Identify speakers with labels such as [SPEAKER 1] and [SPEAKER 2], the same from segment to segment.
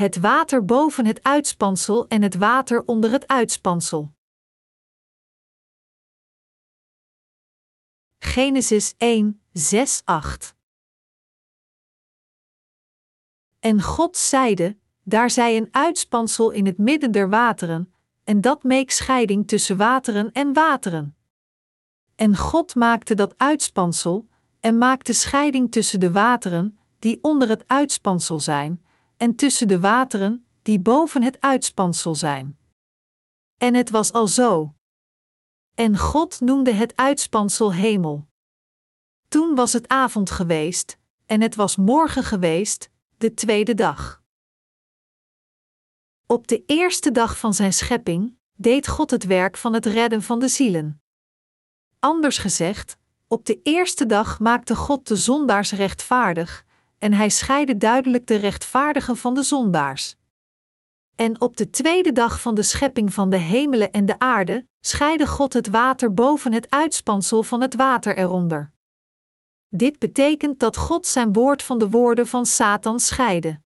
[SPEAKER 1] Het water boven het uitspansel en het water onder het uitspansel. Genesis 1, 6, 8 En God zeide: Daar zij een uitspansel in het midden der wateren, en dat meek scheiding tussen wateren en wateren. En God maakte dat uitspansel, en maakte scheiding tussen de wateren, die onder het uitspansel zijn, en tussen de wateren, die boven het uitspansel zijn. En het was al zo. En God noemde het uitspansel hemel. Toen was het avond geweest, en het was morgen geweest, de tweede dag. Op de eerste dag van zijn schepping deed God het werk van het redden van de zielen. Anders gezegd, op de eerste dag maakte God de zondaars rechtvaardig, en hij scheidde duidelijk de rechtvaardigen van de zondaars. En op de tweede dag van de schepping van de hemelen en de aarde scheidde God het water boven het uitspansel van het water eronder. Dit betekent dat God zijn woord van de woorden van Satan scheidde.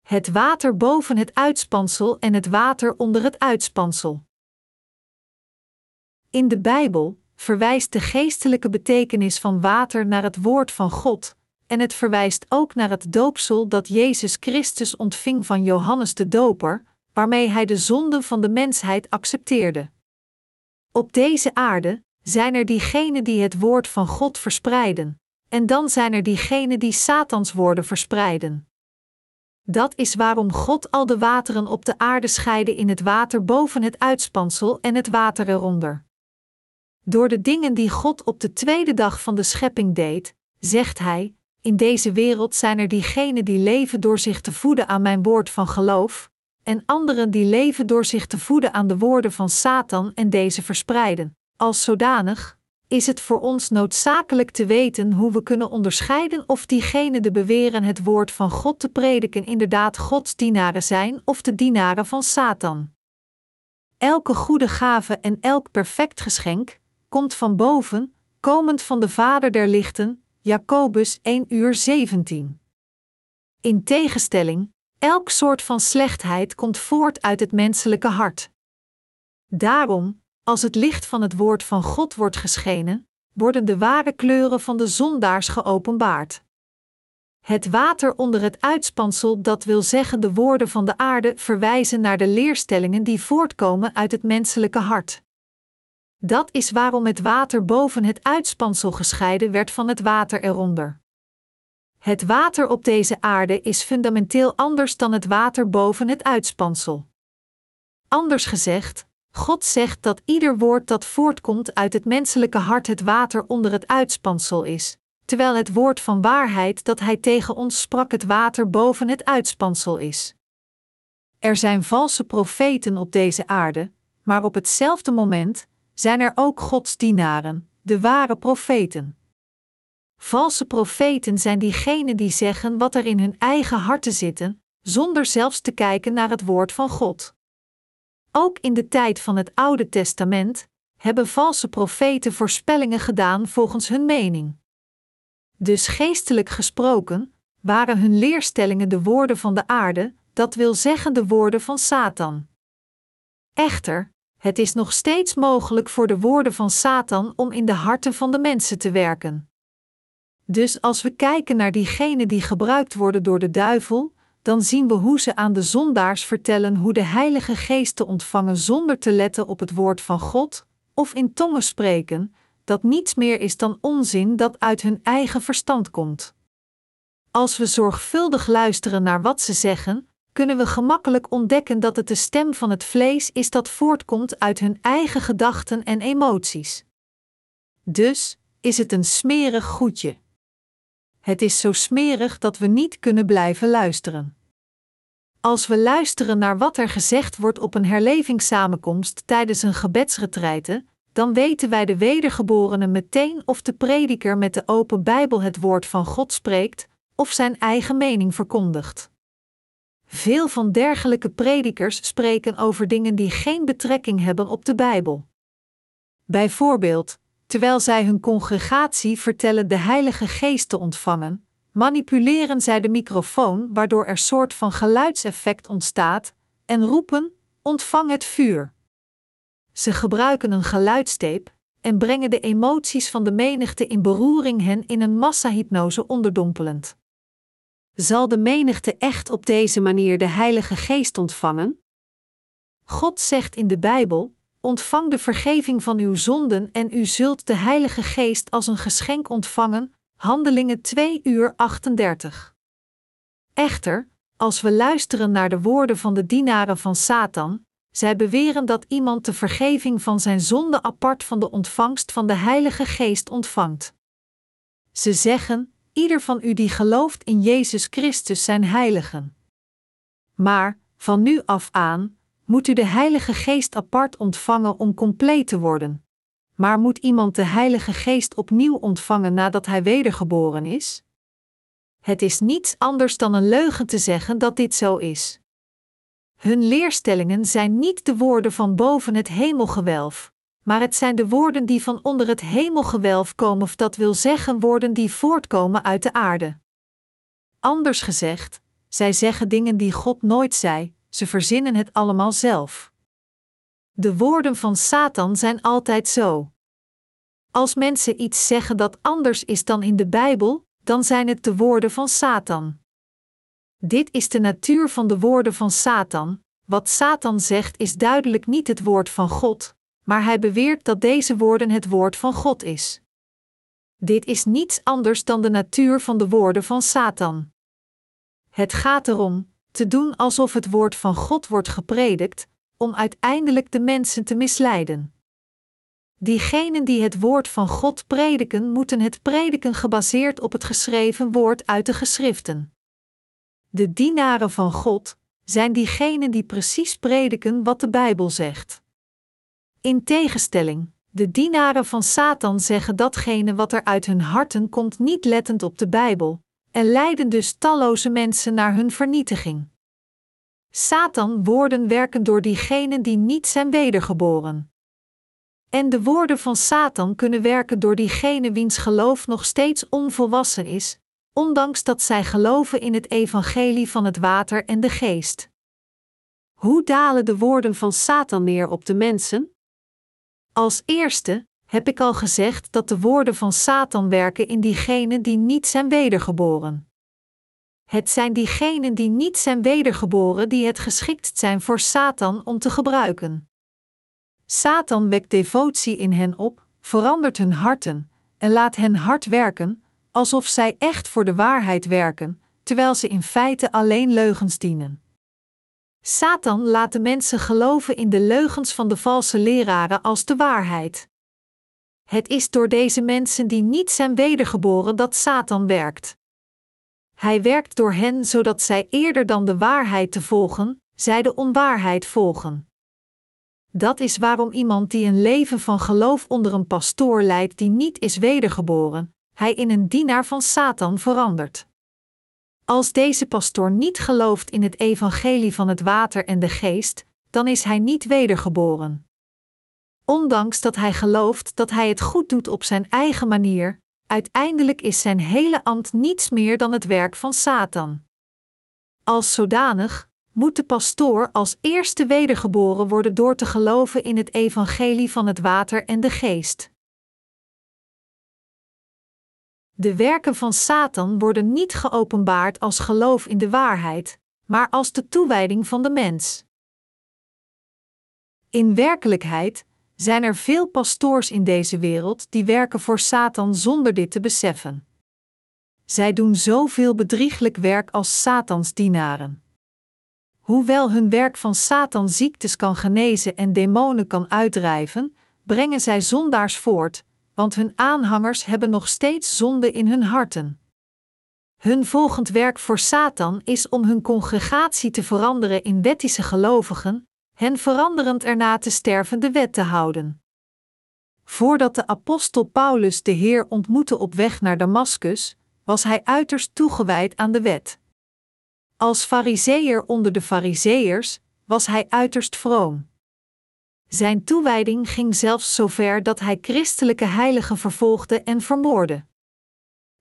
[SPEAKER 1] Het water boven het uitspansel en het water onder het uitspansel. In de Bijbel verwijst de geestelijke betekenis van water naar het woord van God, en het verwijst ook naar het doopsel dat Jezus Christus ontving van Johannes de Doper, waarmee hij de zonden van de mensheid accepteerde. Op deze aarde zijn er diegenen die het woord van God verspreiden, en dan zijn er diegenen die Satans woorden verspreiden. Dat is waarom God al de wateren op de aarde scheidde in het water boven het uitspansel en het water eronder. Door de dingen die God op de tweede dag van de schepping deed, zegt Hij: In deze wereld zijn er diegenen die leven door zich te voeden aan mijn woord van geloof, en anderen die leven door zich te voeden aan de woorden van Satan en deze verspreiden. Als zodanig is het voor ons noodzakelijk te weten hoe we kunnen onderscheiden of diegenen die beweren het woord van God te prediken inderdaad Gods dienaren zijn of de dienaren van Satan. Elke goede gave en elk perfect geschenk komt van boven, komend van de Vader der lichten, Jacobus 1 uur 17. In tegenstelling, elk soort van slechtheid komt voort uit het menselijke hart. Daarom, als het licht van het woord van God wordt geschenen, worden de ware kleuren van de zondaars geopenbaard. Het water onder het uitspansel, dat wil zeggen de woorden van de aarde, verwijzen naar de leerstellingen die voortkomen uit het menselijke hart. Dat is waarom het water boven het uitspansel gescheiden werd van het water eronder. Het water op deze aarde is fundamenteel anders dan het water boven het uitspansel. Anders gezegd, God zegt dat ieder woord dat voortkomt uit het menselijke hart het water onder het uitspansel is, terwijl het woord van waarheid dat Hij tegen ons sprak het water boven het uitspansel is. Er zijn valse profeten op deze aarde, maar op hetzelfde moment zijn er ook Gods dienaren, de ware profeten. Valse profeten zijn diegenen die zeggen wat er in hun eigen harten zitten, zonder zelfs te kijken naar het woord van God. Ook in de tijd van het Oude Testament hebben valse profeten voorspellingen gedaan volgens hun mening. Dus geestelijk gesproken waren hun leerstellingen de woorden van de aarde, dat wil zeggen de woorden van Satan. Echter, het is nog steeds mogelijk voor de woorden van Satan om in de harten van de mensen te werken. Dus als we kijken naar diegenen die gebruikt worden door de duivel, dan zien we hoe ze aan de zondaars vertellen hoe de Heilige Geest te ontvangen zonder te letten op het woord van God, of in tongen spreken, dat niets meer is dan onzin dat uit hun eigen verstand komt. Als we zorgvuldig luisteren naar wat ze zeggen, kunnen we gemakkelijk ontdekken dat het de stem van het vlees is dat voortkomt uit hun eigen gedachten en emoties. Dus is het een smerig goedje. Het is zo smerig dat we niet kunnen blijven luisteren. Als we luisteren naar wat er gezegd wordt op een herlevingssamenkomst tijdens een gebedsretreite, dan weten wij de wedergeborenen meteen of de prediker met de open Bijbel het woord van God spreekt, of zijn eigen mening verkondigt. Veel van dergelijke predikers spreken over dingen die geen betrekking hebben op de Bijbel. Bijvoorbeeld, terwijl zij hun congregatie vertellen de Heilige Geest te ontvangen, manipuleren zij de microfoon waardoor er soort van geluidseffect ontstaat en roepen: ontvang het vuur. Ze gebruiken een geluidsteep en brengen de emoties van de menigte in beroering hen in een massahypnose onderdompelend. Zal de menigte echt op deze manier de Heilige Geest ontvangen? God zegt in de Bijbel: Ontvang de vergeving van uw zonden en u zult de Heilige Geest als een geschenk ontvangen. Handelingen 2 uur 38. Echter, als we luisteren naar de woorden van de dienaren van Satan, zij beweren dat iemand de vergeving van zijn zonde apart van de ontvangst van de Heilige Geest ontvangt. Ze zeggen: Ieder van u die gelooft in Jezus Christus zijn heiligen. Maar, van nu af aan, moet u de Heilige Geest apart ontvangen om compleet te worden. Maar moet iemand de Heilige Geest opnieuw ontvangen nadat hij wedergeboren is? Het is niets anders dan een leugen te zeggen dat dit zo is. Hun leerstellingen zijn niet de woorden van boven het hemelgewelf, maar het zijn de woorden die van onder het hemelgewelf komen, of dat wil zeggen woorden die voortkomen uit de aarde. Anders gezegd, zij zeggen dingen die God nooit zei, ze verzinnen het allemaal zelf. De woorden van Satan zijn altijd zo. Als mensen iets zeggen dat anders is dan in de Bijbel, dan zijn het de woorden van Satan. Dit is de natuur van de woorden van Satan. Wat Satan zegt is duidelijk niet het woord van God, maar hij beweert dat deze woorden het woord van God is. Dit is niets anders dan de natuur van de woorden van Satan. Het gaat erom te doen alsof het woord van God wordt gepredikt, om uiteindelijk de mensen te misleiden. Diegenen die het woord van God prediken, moeten het prediken gebaseerd op het geschreven woord uit de geschriften. De dienaren van God zijn diegenen die precies prediken wat de Bijbel zegt. In tegenstelling, de dienaren van Satan zeggen datgene wat er uit hun harten komt niet lettend op de Bijbel, en leiden dus talloze mensen naar hun vernietiging. Satan woorden werken door diegenen die niet zijn wedergeboren. En de woorden van Satan kunnen werken door diegenen wiens geloof nog steeds onvolwassen is, ondanks dat zij geloven in het evangelie van het water en de geest. Hoe dalen de woorden van Satan neer op de mensen? Als eerste heb ik al gezegd dat de woorden van Satan werken in diegenen die niet zijn wedergeboren. Het zijn diegenen die niet zijn wedergeboren die het geschikt zijn voor Satan om te gebruiken. Satan wekt devotie in hen op, verandert hun harten en laat hen hard werken, alsof zij echt voor de waarheid werken, terwijl ze in feite alleen leugens dienen. Satan laat de mensen geloven in de leugens van de valse leraren als de waarheid. Het is door deze mensen die niet zijn wedergeboren dat Satan werkt. Hij werkt door hen zodat zij eerder dan de waarheid te volgen, zij de onwaarheid volgen. Dat is waarom iemand die een leven van geloof onder een pastoor leidt die niet is wedergeboren, hij in een dienaar van Satan verandert. Als deze pastoor niet gelooft in het evangelie van het water en de geest, dan is hij niet wedergeboren. Ondanks dat hij gelooft dat hij het goed doet op zijn eigen manier, uiteindelijk is zijn hele ambt niets meer dan het werk van Satan. Als zodanig moet de pastoor als eerste wedergeboren worden door te geloven in het evangelie van het water en de geest. De werken van Satan worden niet geopenbaard als geloof in de waarheid, maar als de toewijding van de mens. In werkelijkheid zijn er veel pastoors in deze wereld die werken voor Satan zonder dit te beseffen. Zij doen zoveel bedrieglijk werk als Satans dienaren. Hoewel hun werk van Satan ziektes kan genezen en demonen kan uitdrijven, brengen zij zondaars voort, want hun aanhangers hebben nog steeds zonde in hun harten. Hun volgend werk voor Satan is om hun congregatie te veranderen in wettische gelovigen, hen veranderend erna te sterven de wet te houden. Voordat de apostel Paulus de Heer ontmoette op weg naar Damaskus, was hij uiterst toegewijd aan de wet. Als fariseer onder de fariseërs was hij uiterst vroom. Zijn toewijding ging zelfs zover dat hij christelijke heiligen vervolgde en vermoordde.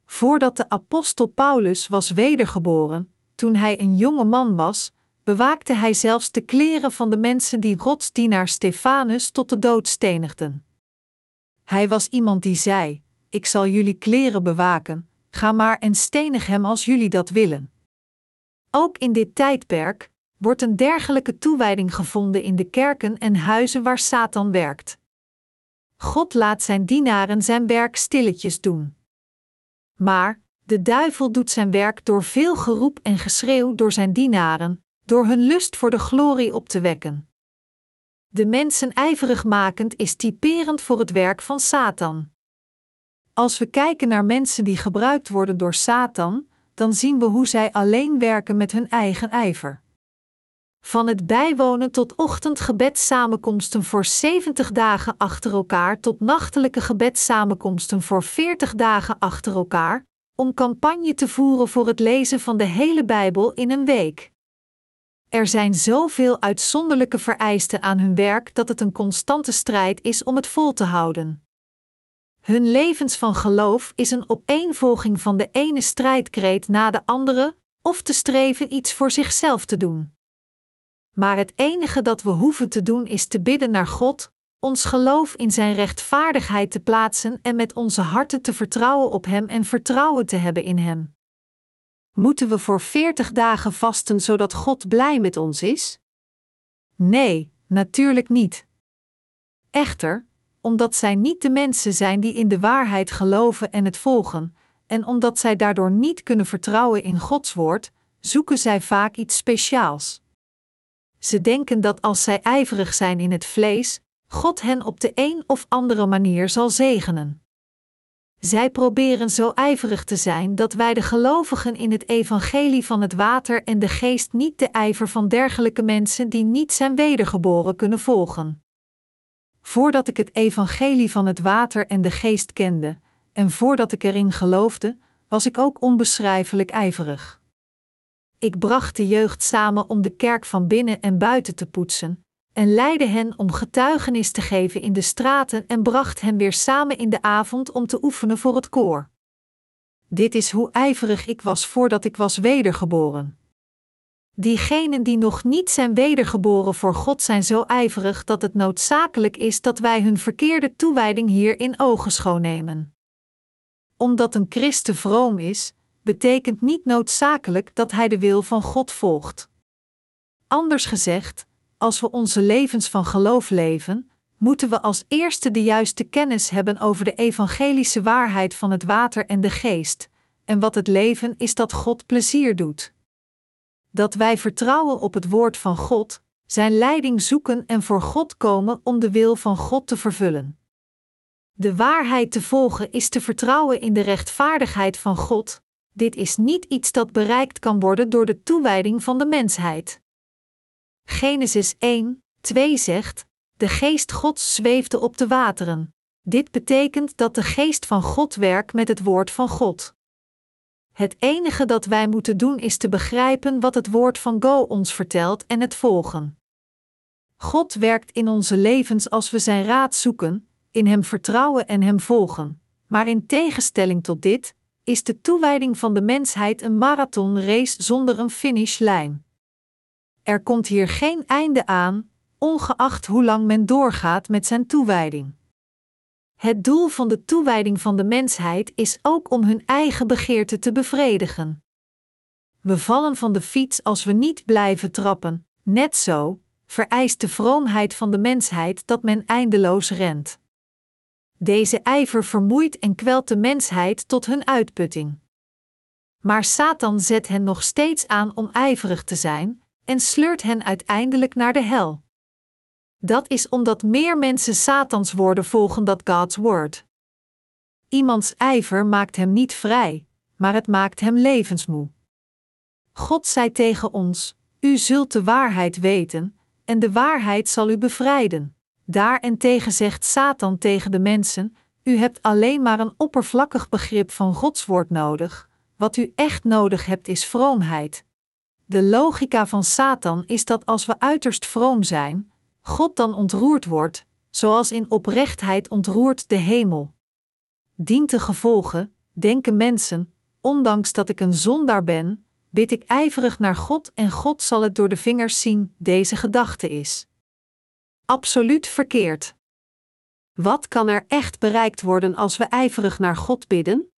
[SPEAKER 1] Voordat de apostel Paulus was wedergeboren, toen hij een jonge man was, bewaakte hij zelfs de kleren van de mensen die godsdienaar Stefanus tot de dood stenigden. Hij was iemand die zei: Ik zal jullie kleren bewaken, ga maar en stenig hem als jullie dat willen. Ook in dit tijdperk wordt een dergelijke toewijding gevonden in de kerken en huizen waar Satan werkt. God laat zijn dienaren zijn werk stilletjes doen. Maar de duivel doet zijn werk door veel geroep en geschreeuw door zijn dienaren, door hun lust voor de glorie op te wekken. De mensen ijverig makend is typerend voor het werk van Satan. Als we kijken naar mensen die gebruikt worden door Satan, dan zien we hoe zij alleen werken met hun eigen ijver. Van het bijwonen tot ochtendgebedssamenkomsten voor 70 dagen achter elkaar tot nachtelijke gebedssamenkomsten voor 40 dagen achter elkaar, om campagne te voeren voor het lezen van de hele Bijbel in een week. Er zijn zoveel uitzonderlijke vereisten aan hun werk dat het een constante strijd is om het vol te houden. Hun levens van geloof is een opeenvolging van de ene strijdkreet na de andere, of te streven iets voor zichzelf te doen. Maar het enige dat we hoeven te doen is te bidden naar God, ons geloof in Zijn rechtvaardigheid te plaatsen en met onze harten te vertrouwen op Hem en vertrouwen te hebben in Hem. Moeten we voor veertig dagen vasten zodat God blij met ons is? Nee, natuurlijk niet. Echter, omdat zij niet de mensen zijn die in de waarheid geloven en het volgen, en omdat zij daardoor niet kunnen vertrouwen in Gods woord, zoeken zij vaak iets speciaals. Ze denken dat als zij ijverig zijn in het vlees, God hen op de een of andere manier zal zegenen. Zij proberen zo ijverig te zijn dat wij de gelovigen in het evangelie van het water en de geest niet de ijver van dergelijke mensen die niet zijn wedergeboren kunnen volgen. Voordat ik het evangelie van het water en de geest kende, en voordat ik erin geloofde, was ik ook onbeschrijfelijk ijverig. Ik bracht de jeugd samen om de kerk van binnen en buiten te poetsen, en leidde hen om getuigenis te geven in de straten en bracht hen weer samen in de avond om te oefenen voor het koor. Dit is hoe ijverig ik was voordat ik was wedergeboren. Diegenen die nog niet zijn wedergeboren voor God zijn zo ijverig dat het noodzakelijk is dat wij hun verkeerde toewijding hier in ogenschouw nemen. Omdat een christen vroom is, betekent niet noodzakelijk dat hij de wil van God volgt. Anders gezegd, als we onze levens van geloof leven, moeten we als eerste de juiste kennis hebben over de evangelische waarheid van het water en de geest, en wat het leven is dat God plezier doet. Dat wij vertrouwen op het woord van God, zijn leiding zoeken en voor God komen om de wil van God te vervullen. De waarheid te volgen is te vertrouwen in de rechtvaardigheid van God. Dit is niet iets dat bereikt kan worden door de toewijding van de mensheid. Genesis 1, 2 zegt: De geest Gods zweefde op de wateren. Dit betekent dat de geest van God werkt met het woord van God. Het enige dat wij moeten doen is te begrijpen wat het woord van Go ons vertelt en het volgen. God werkt in onze levens als we Zijn raad zoeken, in Hem vertrouwen en Hem volgen. Maar in tegenstelling tot dit, is de toewijding van de mensheid een marathonrace zonder een finishlijn. Er komt hier geen einde aan, ongeacht hoe lang men doorgaat met zijn toewijding. Het doel van de toewijding van de mensheid is ook om hun eigen begeerte te bevredigen. We vallen van de fiets als we niet blijven trappen, net zo vereist de vroomheid van de mensheid dat men eindeloos rent. Deze ijver vermoeit en kwelt de mensheid tot hun uitputting. Maar Satan zet hen nog steeds aan om ijverig te zijn, en sleurt hen uiteindelijk naar de hel. Dat is omdat meer mensen Satans woorden volgen dan God's word. Iemands ijver maakt hem niet vrij, maar het maakt hem levensmoe. God zei tegen ons: U zult de waarheid weten, en de waarheid zal u bevrijden. Daarentegen zegt Satan tegen de mensen: U hebt alleen maar een oppervlakkig begrip van Gods woord nodig. Wat u echt nodig hebt is vroomheid, de logica van Satan is dat als we uiterst vroom zijn, God dan ontroerd wordt, zoals in oprechtheid ontroert de hemel. Dient de gevolgen, denken mensen, ondanks dat ik een zondaar ben, bid ik ijverig naar God en God zal het door de vingers zien, deze gedachte is. Absoluut verkeerd. Wat kan er echt bereikt worden als we ijverig naar God bidden?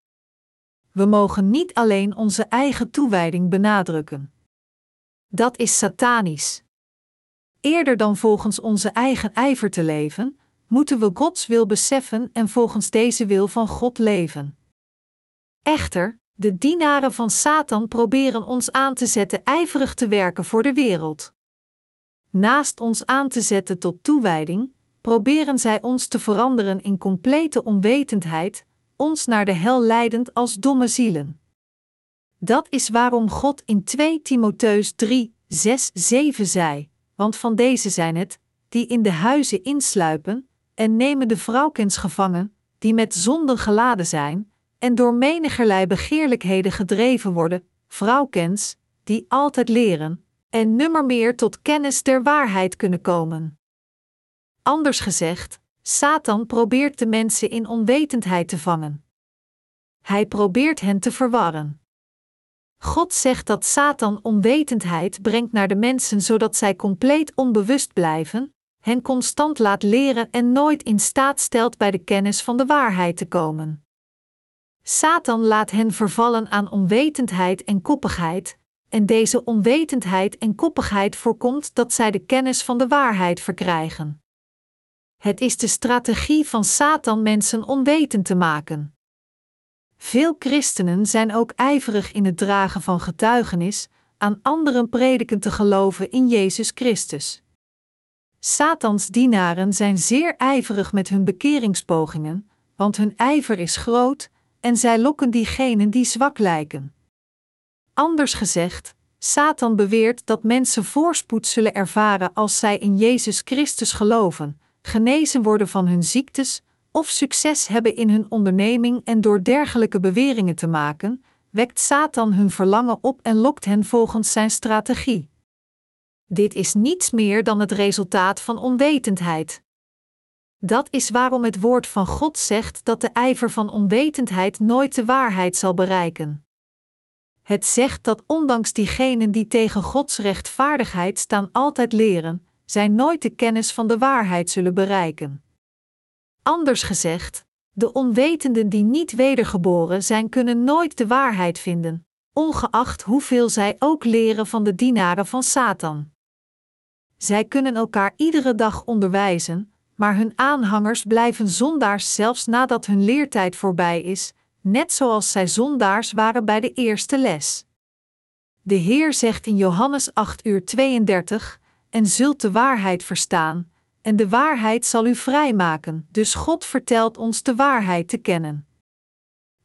[SPEAKER 1] We mogen niet alleen onze eigen toewijding benadrukken. Dat is satanisch. Eerder dan volgens onze eigen ijver te leven, moeten we Gods wil beseffen en volgens deze wil van God leven. Echter, de dienaren van Satan proberen ons aan te zetten ijverig te werken voor de wereld. Naast ons aan te zetten tot toewijding, proberen zij ons te veranderen in complete onwetendheid, ons naar de hel leidend als domme zielen. Dat is waarom God in 2 Timotheus 3, 6, 7 zei: Want van deze zijn het, die in de huizen insluipen, en nemen de vrouwkens gevangen, die met zonden geladen zijn, en door menigerlei begeerlijkheden gedreven worden, vrouwkens, die altijd leren, en nummer meer tot kennis der waarheid kunnen komen. Anders gezegd, Satan probeert de mensen in onwetendheid te vangen. Hij probeert hen te verwarren. God zegt dat Satan onwetendheid brengt naar de mensen zodat zij compleet onbewust blijven, hen constant laat leren en nooit in staat stelt bij de kennis van de waarheid te komen. Satan laat hen vervallen aan onwetendheid en koppigheid, en deze onwetendheid en koppigheid voorkomt dat zij de kennis van de waarheid verkrijgen. Het is de strategie van Satan mensen onwetend te maken. Veel christenen zijn ook ijverig in het dragen van getuigenis, aan anderen prediken te geloven in Jezus Christus. Satans dienaren zijn zeer ijverig met hun bekeringspogingen, want hun ijver is groot en zij lokken diegenen die zwak lijken. Anders gezegd, Satan beweert dat mensen voorspoed zullen ervaren als zij in Jezus Christus geloven, genezen worden van hun ziektes of succes hebben in hun onderneming en door dergelijke beweringen te maken, wekt Satan hun verlangen op en lokt hen volgens zijn strategie. Dit is niets meer dan het resultaat van onwetendheid. Dat is waarom het woord van God zegt dat de ijver van onwetendheid nooit de waarheid zal bereiken. Het zegt dat ondanks diegenen die tegen Gods rechtvaardigheid staan altijd leren, zij nooit de kennis van de waarheid zullen bereiken. Anders gezegd, de onwetenden die niet wedergeboren zijn, kunnen nooit de waarheid vinden, ongeacht hoeveel zij ook leren van de dienaren van Satan. Zij kunnen elkaar iedere dag onderwijzen, maar hun aanhangers blijven zondaars zelfs nadat hun leertijd voorbij is, net zoals zij zondaars waren bij de eerste les. De Heer zegt in Johannes 8 uur 32, en zult de waarheid verstaan, en de waarheid zal u vrijmaken. Dus God vertelt ons de waarheid te kennen.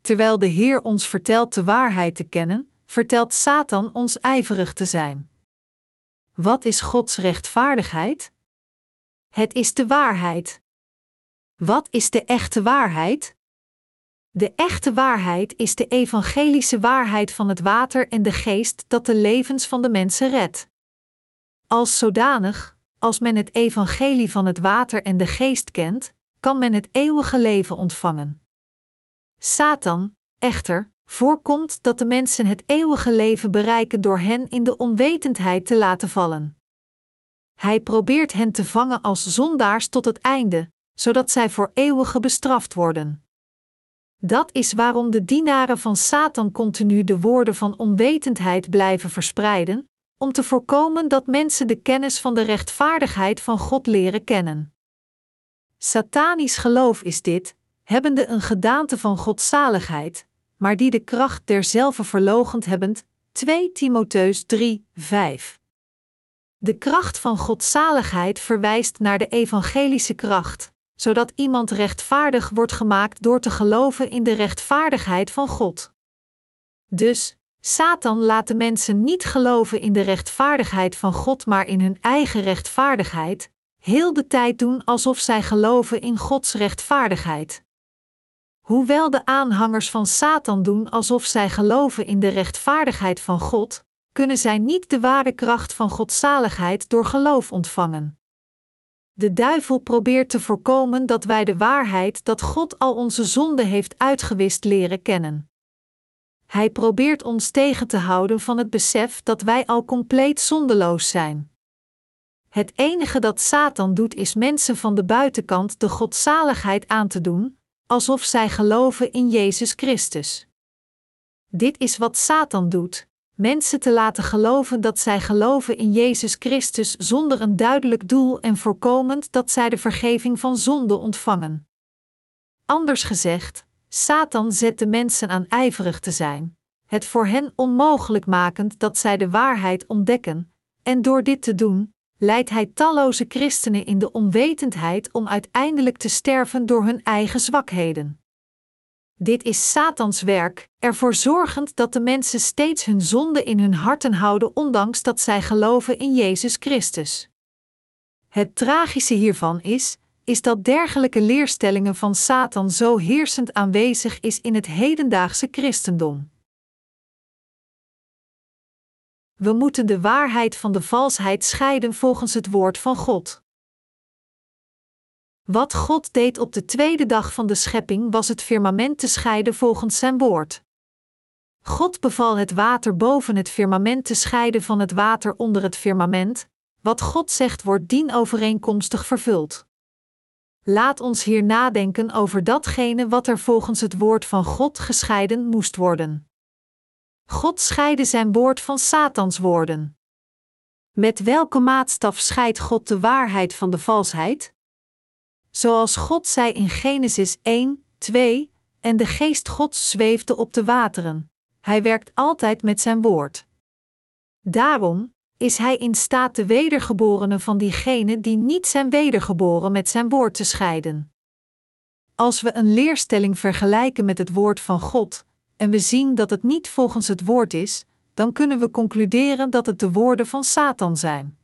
[SPEAKER 1] Terwijl de Heer ons vertelt de waarheid te kennen, vertelt Satan ons ijverig te zijn. Wat is Gods rechtvaardigheid? Het is de waarheid. Wat is de echte waarheid? De echte waarheid is de evangelische waarheid van het water en de geest dat de levens van de mensen redt. Als zodanig, als men het evangelie van het water en de geest kent, kan men het eeuwige leven ontvangen. Satan, echter, voorkomt dat de mensen het eeuwige leven bereiken door hen in de onwetendheid te laten vallen. Hij probeert hen te vangen als zondaars tot het einde, zodat zij voor eeuwige bestraft worden. Dat is waarom de dienaren van Satan continu de woorden van onwetendheid blijven verspreiden, om te voorkomen dat mensen de kennis van de rechtvaardigheid van God leren kennen. Satanisch geloof is dit, hebbende een gedaante van godzaligheid, maar die de kracht derzelve verlogend hebbend. 2 Timotheus 3, 5. De kracht van godzaligheid verwijst naar de evangelische kracht, zodat iemand rechtvaardig wordt gemaakt door te geloven in de rechtvaardigheid van God. Dus, Satan laat de mensen niet geloven in de rechtvaardigheid van God, maar in hun eigen rechtvaardigheid, heel de tijd doen alsof zij geloven in Gods rechtvaardigheid. Hoewel de aanhangers van Satan doen alsof zij geloven in de rechtvaardigheid van God, kunnen zij niet de ware kracht van Godzaligheid door geloof ontvangen. De duivel probeert te voorkomen dat wij de waarheid dat God al onze zonden heeft uitgewist leren kennen. Hij probeert ons tegen te houden van het besef dat wij al compleet zondeloos zijn. Het enige dat Satan doet is mensen van de buitenkant de godzaligheid aan te doen, alsof zij geloven in Jezus Christus. Dit is wat Satan doet: mensen te laten geloven dat zij geloven in Jezus Christus zonder een duidelijk doel en voorkomend dat zij de vergeving van zonde ontvangen. Anders gezegd, Satan zet de mensen aan ijverig te zijn, het voor hen onmogelijk makend dat zij de waarheid ontdekken, en door dit te doen, leidt hij talloze christenen in de onwetendheid om uiteindelijk te sterven door hun eigen zwakheden. Dit is Satans werk, ervoor zorgend dat de mensen steeds hun zonde in hun harten houden, ondanks dat zij geloven in Jezus Christus. Het tragische hiervan is, is dat dergelijke leerstellingen van Satan zo heersend aanwezig is in het hedendaagse christendom. We moeten de waarheid van de valsheid scheiden volgens het woord van God. Wat God deed op de tweede dag van de schepping was het firmament te scheiden volgens zijn woord. God beval het water boven het firmament te scheiden van het water onder het firmament. Wat God zegt wordt dienovereenkomstig vervuld. Laat ons hier nadenken over datgene wat er volgens het woord van God gescheiden moest worden. God scheidde zijn woord van Satans woorden. Met welke maatstaf scheidt God de waarheid van de valsheid? Zoals God zei in Genesis 1, 2, en de geest Gods zweefde op de wateren. Hij werkt altijd met zijn woord. Daarom is hij in staat de wedergeborenen van diegenen die niet zijn wedergeboren met zijn woord te scheiden. Als we een leerstelling vergelijken met het woord van God, en we zien dat het niet volgens het woord is, dan kunnen we concluderen dat het de woorden van Satan zijn.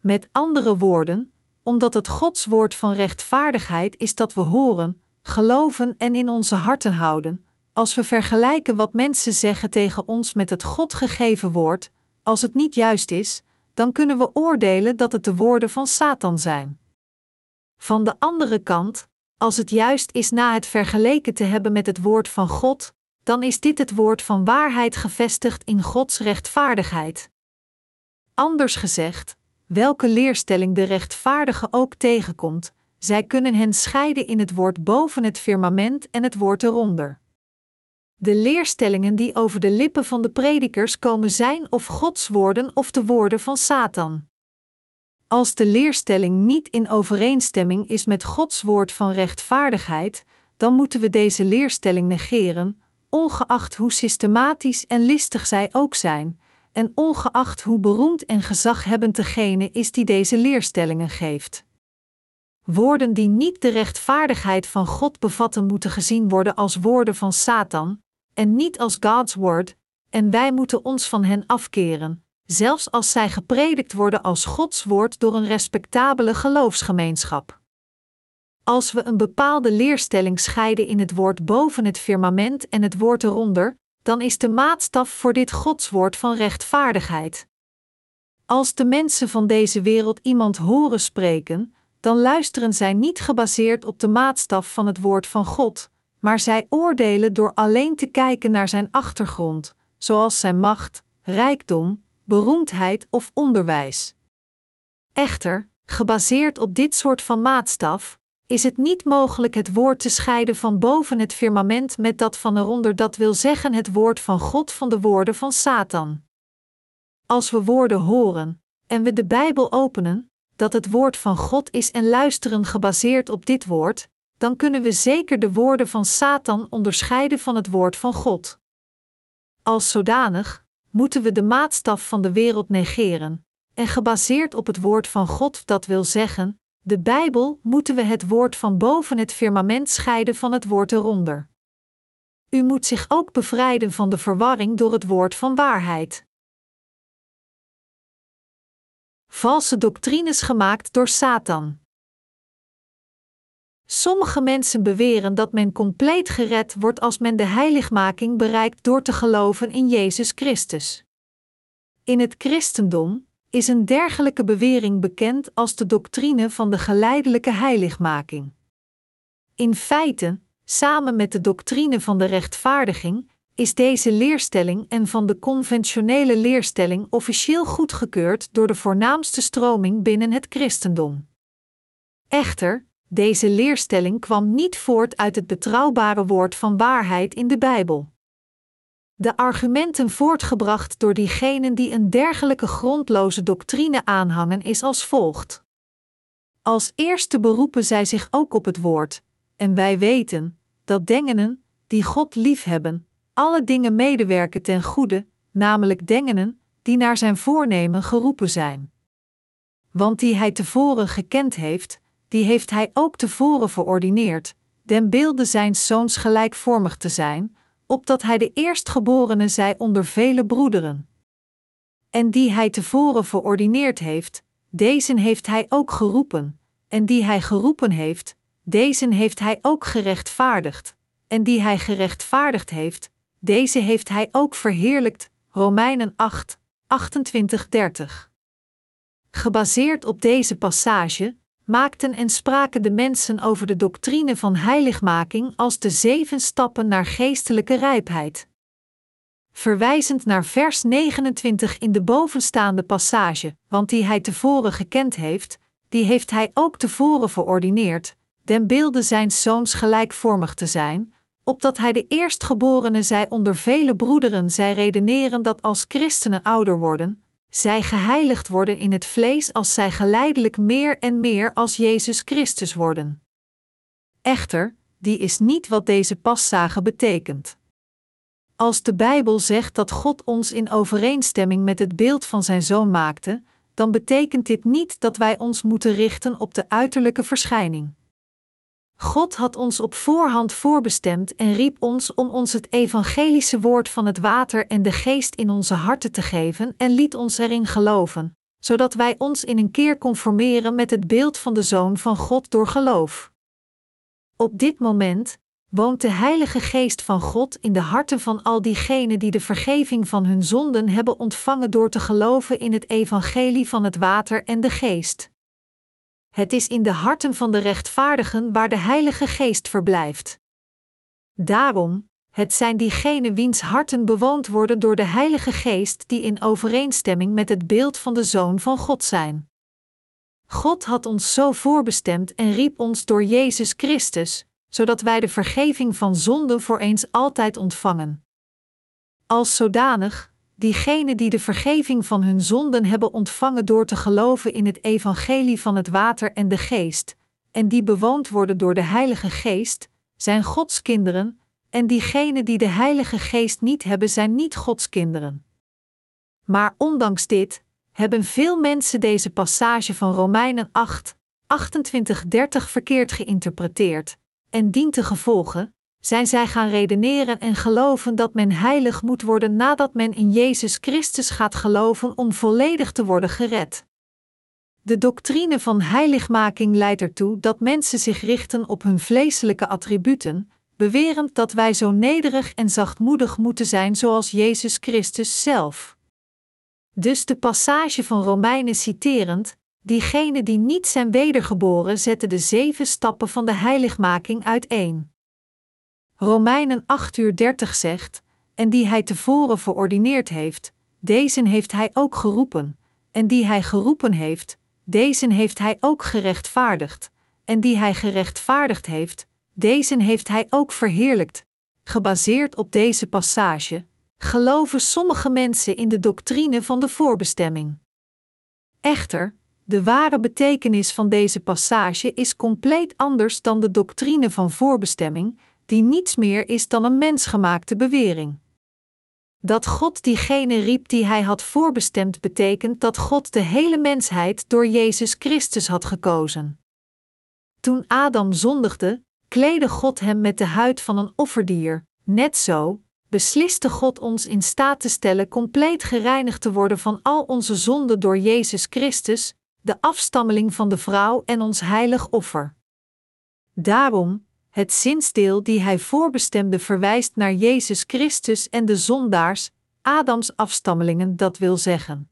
[SPEAKER 1] Met andere woorden, omdat het Gods woord van rechtvaardigheid is dat we horen, geloven en in onze harten houden, als we vergelijken wat mensen zeggen tegen ons met het God gegeven woord, als het niet juist is, dan kunnen we oordelen dat het de woorden van Satan zijn. Van de andere kant, als het juist is na het vergeleken te hebben met het woord van God, dan is dit het woord van waarheid gevestigd in Gods rechtvaardigheid. Anders gezegd, welke leerstelling de rechtvaardige ook tegenkomt, zij kunnen hen scheiden in het woord boven het firmament en het woord eronder. De leerstellingen die over de lippen van de predikers komen zijn of Gods woorden of de woorden van Satan. Als de leerstelling niet in overeenstemming is met Gods woord van rechtvaardigheid, dan moeten we deze leerstelling negeren, ongeacht hoe systematisch en listig zij ook zijn, en ongeacht hoe beroemd en gezaghebbend degene is die deze leerstellingen geeft. Woorden die niet de rechtvaardigheid van God bevatten, moeten gezien worden als woorden van Satan, en niet als God's word, en wij moeten ons van hen afkeren, zelfs als zij gepredikt worden als Gods woord door een respectabele geloofsgemeenschap. Als we een bepaalde leerstelling scheiden in het woord boven het firmament en het woord eronder, dan is de maatstaf voor dit Godswoord van rechtvaardigheid. Als de mensen van deze wereld iemand horen spreken, dan luisteren zij niet gebaseerd op de maatstaf van het woord van God, maar zij oordelen door alleen te kijken naar zijn achtergrond, zoals zijn macht, rijkdom, beroemdheid of onderwijs. Echter, gebaseerd op dit soort van maatstaf, is het niet mogelijk het woord te scheiden van boven het firmament met dat van eronder, dat wil zeggen het woord van God van de woorden van Satan. Als we woorden horen en we de Bijbel openen, dat het woord van God is en luisteren gebaseerd op dit woord, dan kunnen we zeker de woorden van Satan onderscheiden van het woord van God. Als zodanig moeten we de maatstaf van de wereld negeren, en gebaseerd op het woord van God, dat wil zeggen, de Bijbel, moeten we het woord van boven het firmament scheiden van het woord eronder. U moet zich ook bevrijden van de verwarring door het woord van waarheid. Valse doctrines gemaakt door Satan. Sommige mensen beweren dat men compleet gered wordt als men de heiligmaking bereikt door te geloven in Jezus Christus. In het christendom, is een dergelijke bewering bekend als de doctrine van de geleidelijke heiligmaking. In feite, samen met de doctrine van de rechtvaardiging, is deze leerstelling en van de conventionele leerstelling officieel goedgekeurd door de voornaamste stroming binnen het christendom. Echter, deze leerstelling kwam niet voort uit het betrouwbare woord van waarheid in de Bijbel. De argumenten voortgebracht door diegenen die een dergelijke grondloze doctrine aanhangen is als volgt. Als eerste beroepen zij zich ook op het woord, en wij weten dat dengenen, die God liefhebben, alle dingen medewerken ten goede, namelijk dengenen, die naar zijn voornemen geroepen zijn. Want die hij tevoren gekend heeft, die heeft hij ook tevoren verordineerd, den beelde zijn zoons gelijkvormig te zijn, opdat hij de eerstgeborene zij onder vele broederen. En die hij tevoren verordineerd heeft, deze heeft hij ook geroepen, en die hij geroepen heeft, deze heeft hij ook gerechtvaardigd, en die hij gerechtvaardigd heeft, deze heeft hij ook verheerlijkt. Romeinen 8, 28-30. Gebaseerd op deze passage maakten en spraken de mensen over de doctrine van heiligmaking als de zeven stappen naar geestelijke rijpheid. Verwijzend naar vers 29 in de bovenstaande passage, want die hij tevoren gekend heeft, die heeft hij ook tevoren verordineerd, den beelde zijn zoons gelijkvormig te zijn, opdat hij de eerstgeborene zij onder vele broederen zij redeneren dat als christenen ouder worden, zij geheiligd worden in het vlees als zij geleidelijk meer en meer als Jezus Christus worden. Echter, die is niet wat deze passage betekent. Als de Bijbel zegt dat God ons in overeenstemming met het beeld van zijn zoon maakte, dan betekent dit niet dat wij ons moeten richten op de uiterlijke verschijning. God had ons op voorhand voorbestemd en riep ons om ons het evangelische woord van het water en de geest in onze harten te geven en liet ons erin geloven, zodat wij ons in een keer conformeren met het beeld van de Zoon van God door geloof. Op dit moment woont de Heilige Geest van God in de harten van al diegenen die de vergeving van hun zonden hebben ontvangen door te geloven in het evangelie van het water en de geest. Het is in de harten van de rechtvaardigen waar de Heilige Geest verblijft. Daarom, het zijn diegenen wiens harten bewoond worden door de Heilige Geest die in overeenstemming met het beeld van de Zoon van God zijn. God had ons zo voorbestemd en riep ons door Jezus Christus, zodat wij de vergeving van zonde voor eens altijd ontvangen. Als zodanig diegenen die de vergeving van hun zonden hebben ontvangen door te geloven in het evangelie van het water en de geest, en die bewoond worden door de Heilige Geest, zijn Gods kinderen, en diegenen die de Heilige Geest niet hebben, zijn niet Gods kinderen. Maar ondanks dit hebben veel mensen deze passage van Romeinen 8, 28-30 verkeerd geïnterpreteerd, en dient te gevolgen, zijn zij gaan redeneren en geloven dat men heilig moet worden nadat men in Jezus Christus gaat geloven om volledig te worden gered. De doctrine van heiligmaking leidt ertoe dat mensen zich richten op hun vleeselijke attributen, bewerend dat wij zo nederig en zachtmoedig moeten zijn zoals Jezus Christus zelf. Dus de passage van Romeinen citerend, diegenen die niet zijn wedergeboren zetten de zeven stappen van de heiligmaking uiteen. Romeinen 8 uur 30 zegt, en die hij tevoren verordineerd heeft, deze heeft hij ook geroepen, en die hij geroepen heeft, deze heeft hij ook gerechtvaardigd, en die hij gerechtvaardigd heeft, deze heeft hij ook verheerlijkt. Gebaseerd op deze passage, geloven sommige mensen in de doctrine van de voorbestemming. Echter, de ware betekenis van deze passage is compleet anders dan de doctrine van voorbestemming, die niets meer is dan een mensgemaakte bewering. Dat God diegene riep die hij had voorbestemd betekent dat God de hele mensheid door Jezus Christus had gekozen. Toen Adam zondigde, kleedde God hem met de huid van een offerdier, net zo, besliste God ons in staat te stellen compleet gereinigd te worden van al onze zonden door Jezus Christus, de afstammeling van de vrouw en ons heilig offer. Daarom, het zinsdeel die hij voorbestemde verwijst naar Jezus Christus en de zondaars, Adams afstammelingen, dat wil zeggen.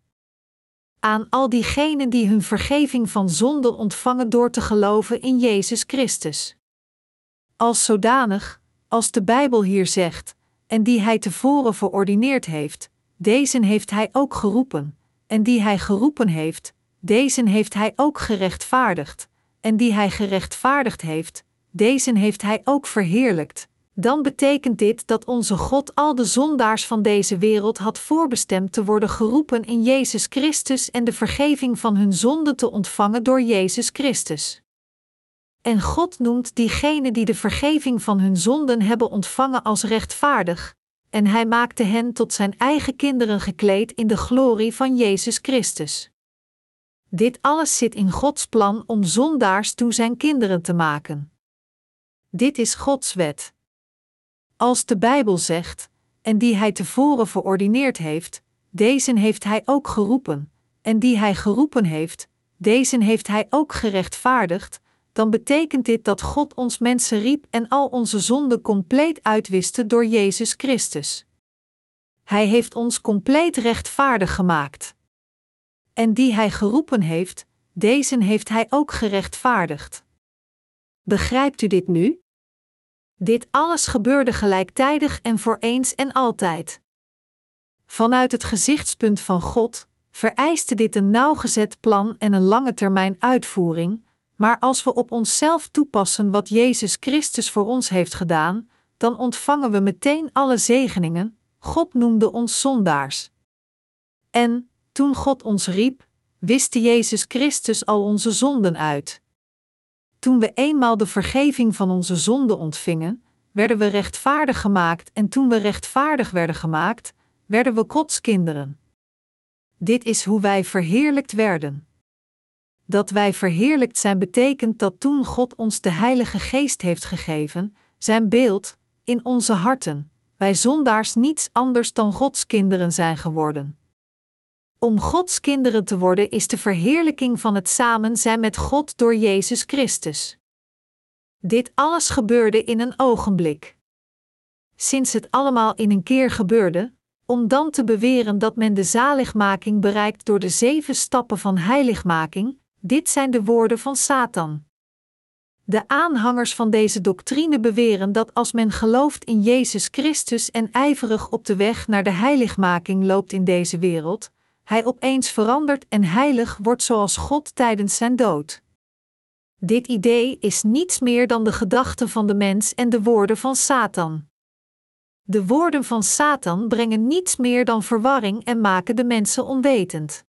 [SPEAKER 1] aan al diegenen die hun vergeving van zonde ontvangen door te geloven in Jezus Christus. Als zodanig, als de Bijbel hier zegt, en die Hij tevoren verordineerd heeft, deze heeft Hij ook geroepen, en die Hij geroepen heeft, deze heeft Hij ook gerechtvaardigd, en die Hij gerechtvaardigd heeft, deze heeft Hij ook verheerlijkt, dan betekent dit dat onze God al de zondaars van deze wereld had voorbestemd te worden geroepen in Jezus Christus en de vergeving van hun zonden te ontvangen door Jezus Christus. En God noemt diegenen die de vergeving van hun zonden hebben ontvangen als rechtvaardig, en Hij maakte hen tot Zijn eigen kinderen gekleed in de glorie van Jezus Christus. Dit alles zit in Gods plan om zondaars toe Zijn kinderen te maken. Dit is Gods wet. Als de Bijbel zegt, en die Hij tevoren verordineerd heeft, deze heeft Hij ook geroepen, en die Hij geroepen heeft, deze heeft Hij ook gerechtvaardigd, dan betekent dit dat God ons mensen riep en al onze zonden compleet uitwiste door Jezus Christus. Hij heeft ons compleet rechtvaardig gemaakt. En die Hij geroepen heeft, deze heeft Hij ook gerechtvaardigd. Begrijpt u dit nu? Dit alles gebeurde gelijktijdig en voor eens en altijd. Vanuit het gezichtspunt van God vereiste dit een nauwgezet plan en een lange termijn uitvoering, maar als we op onszelf toepassen wat Jezus Christus voor ons heeft gedaan, dan ontvangen we meteen alle zegeningen. God noemde ons zondaars. En, toen God ons riep, wiste Jezus Christus al onze zonden uit. Toen we eenmaal de vergeving van onze zonden ontvingen, werden we rechtvaardig gemaakt en toen we rechtvaardig werden gemaakt, werden we Gods kinderen. Dit is hoe wij verheerlijkt werden. Dat wij verheerlijkt zijn betekent dat toen God ons de Heilige Geest heeft gegeven, zijn beeld, in onze harten, wij zondaars niets anders dan Gods kinderen zijn geworden. Om Gods kinderen te worden is de verheerlijking van het samen zijn met God door Jezus Christus. Dit alles gebeurde in een ogenblik. Sinds het allemaal in een keer gebeurde, om dan te beweren dat men de zaligmaking bereikt door de zeven stappen van heiligmaking, dit zijn de woorden van Satan. De aanhangers van deze doctrine beweren dat als men gelooft in Jezus Christus en ijverig op de weg naar de heiligmaking loopt in deze wereld, hij opeens verandert en heilig wordt zoals God tijdens zijn dood. Dit idee is niets meer dan de gedachten van de mens en de woorden van Satan. De woorden van Satan brengen niets meer dan verwarring en maken de mensen onwetend.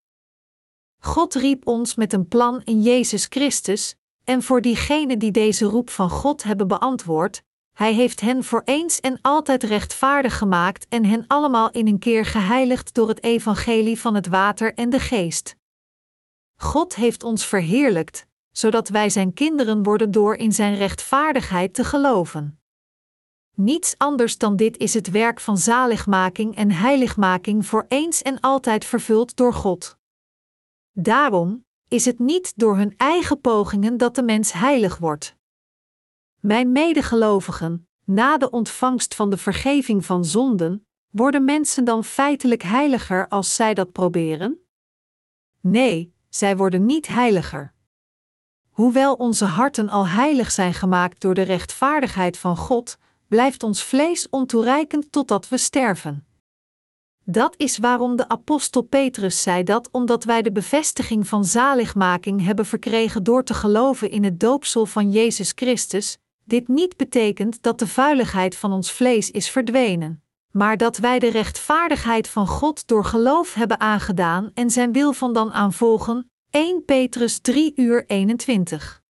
[SPEAKER 1] God riep ons met een plan in Jezus Christus, en voor diegenen die deze roep van God hebben beantwoord, Hij heeft hen voor eens en altijd rechtvaardig gemaakt en hen allemaal in een keer geheiligd door het evangelie van het water en de geest. God heeft ons verheerlijkt, zodat wij Zijn kinderen worden door in Zijn rechtvaardigheid te geloven. Niets anders dan dit is het werk van zaligmaking en heiligmaking voor eens en altijd vervuld door God. Daarom is het niet door hun eigen pogingen dat de mens heilig wordt. Mijn medegelovigen, na de ontvangst van de vergeving van zonden, worden mensen dan feitelijk heiliger als zij dat proberen? Nee, zij worden niet heiliger. Hoewel onze harten al heilig zijn gemaakt door de rechtvaardigheid van God, blijft ons vlees ontoereikend totdat we sterven. Dat is waarom de apostel Petrus zei dat omdat wij de bevestiging van zaligmaking hebben verkregen door te geloven in het doopsel van Jezus Christus, dit niet betekent dat de vuiligheid van ons vlees is verdwenen, maar dat wij de rechtvaardigheid van God door geloof hebben aangedaan en zijn wil van dan aanvolgen. 1 Petrus 3 uur 21.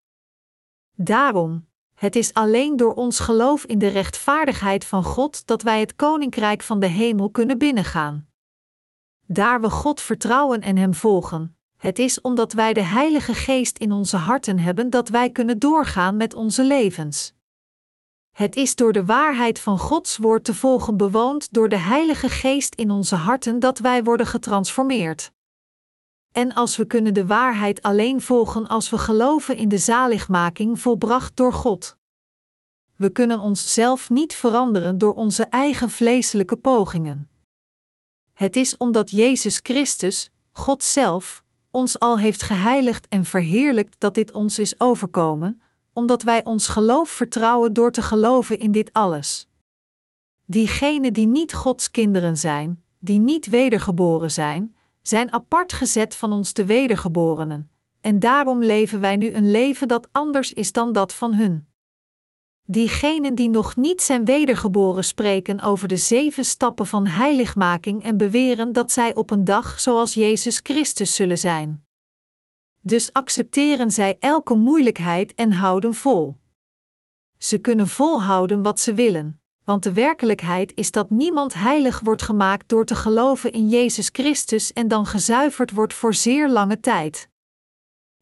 [SPEAKER 1] Daarom, het is alleen door ons geloof in de rechtvaardigheid van God dat wij het koninkrijk van de hemel kunnen binnengaan. Daar we God vertrouwen en Hem volgen, het is omdat wij de Heilige Geest in onze harten hebben dat wij kunnen doorgaan met onze levens. Het is door de waarheid van Gods woord te volgen bewoond door de Heilige Geest in onze harten dat wij worden getransformeerd. En als we kunnen de waarheid alleen volgen als we geloven in de zaligmaking volbracht door God. We kunnen onszelf niet veranderen door onze eigen vleeselijke pogingen. Het is omdat Jezus Christus, God zelf, ons al heeft geheiligd en verheerlijkt dat dit ons is overkomen, omdat wij ons geloof vertrouwen door te geloven in dit alles. Diegenen die niet Gods kinderen zijn, die niet wedergeboren zijn, zijn apart gezet van ons de wedergeborenen, en daarom leven wij nu een leven dat anders is dan dat van hun. Diegenen die nog niet zijn wedergeboren spreken over de zeven stappen van heiligmaking en beweren dat zij op een dag zoals Jezus Christus zullen zijn. Dus accepteren zij elke moeilijkheid en houden vol. Ze kunnen volhouden wat ze willen, want de werkelijkheid is dat niemand heilig wordt gemaakt door te geloven in Jezus Christus en dan gezuiverd wordt voor zeer lange tijd.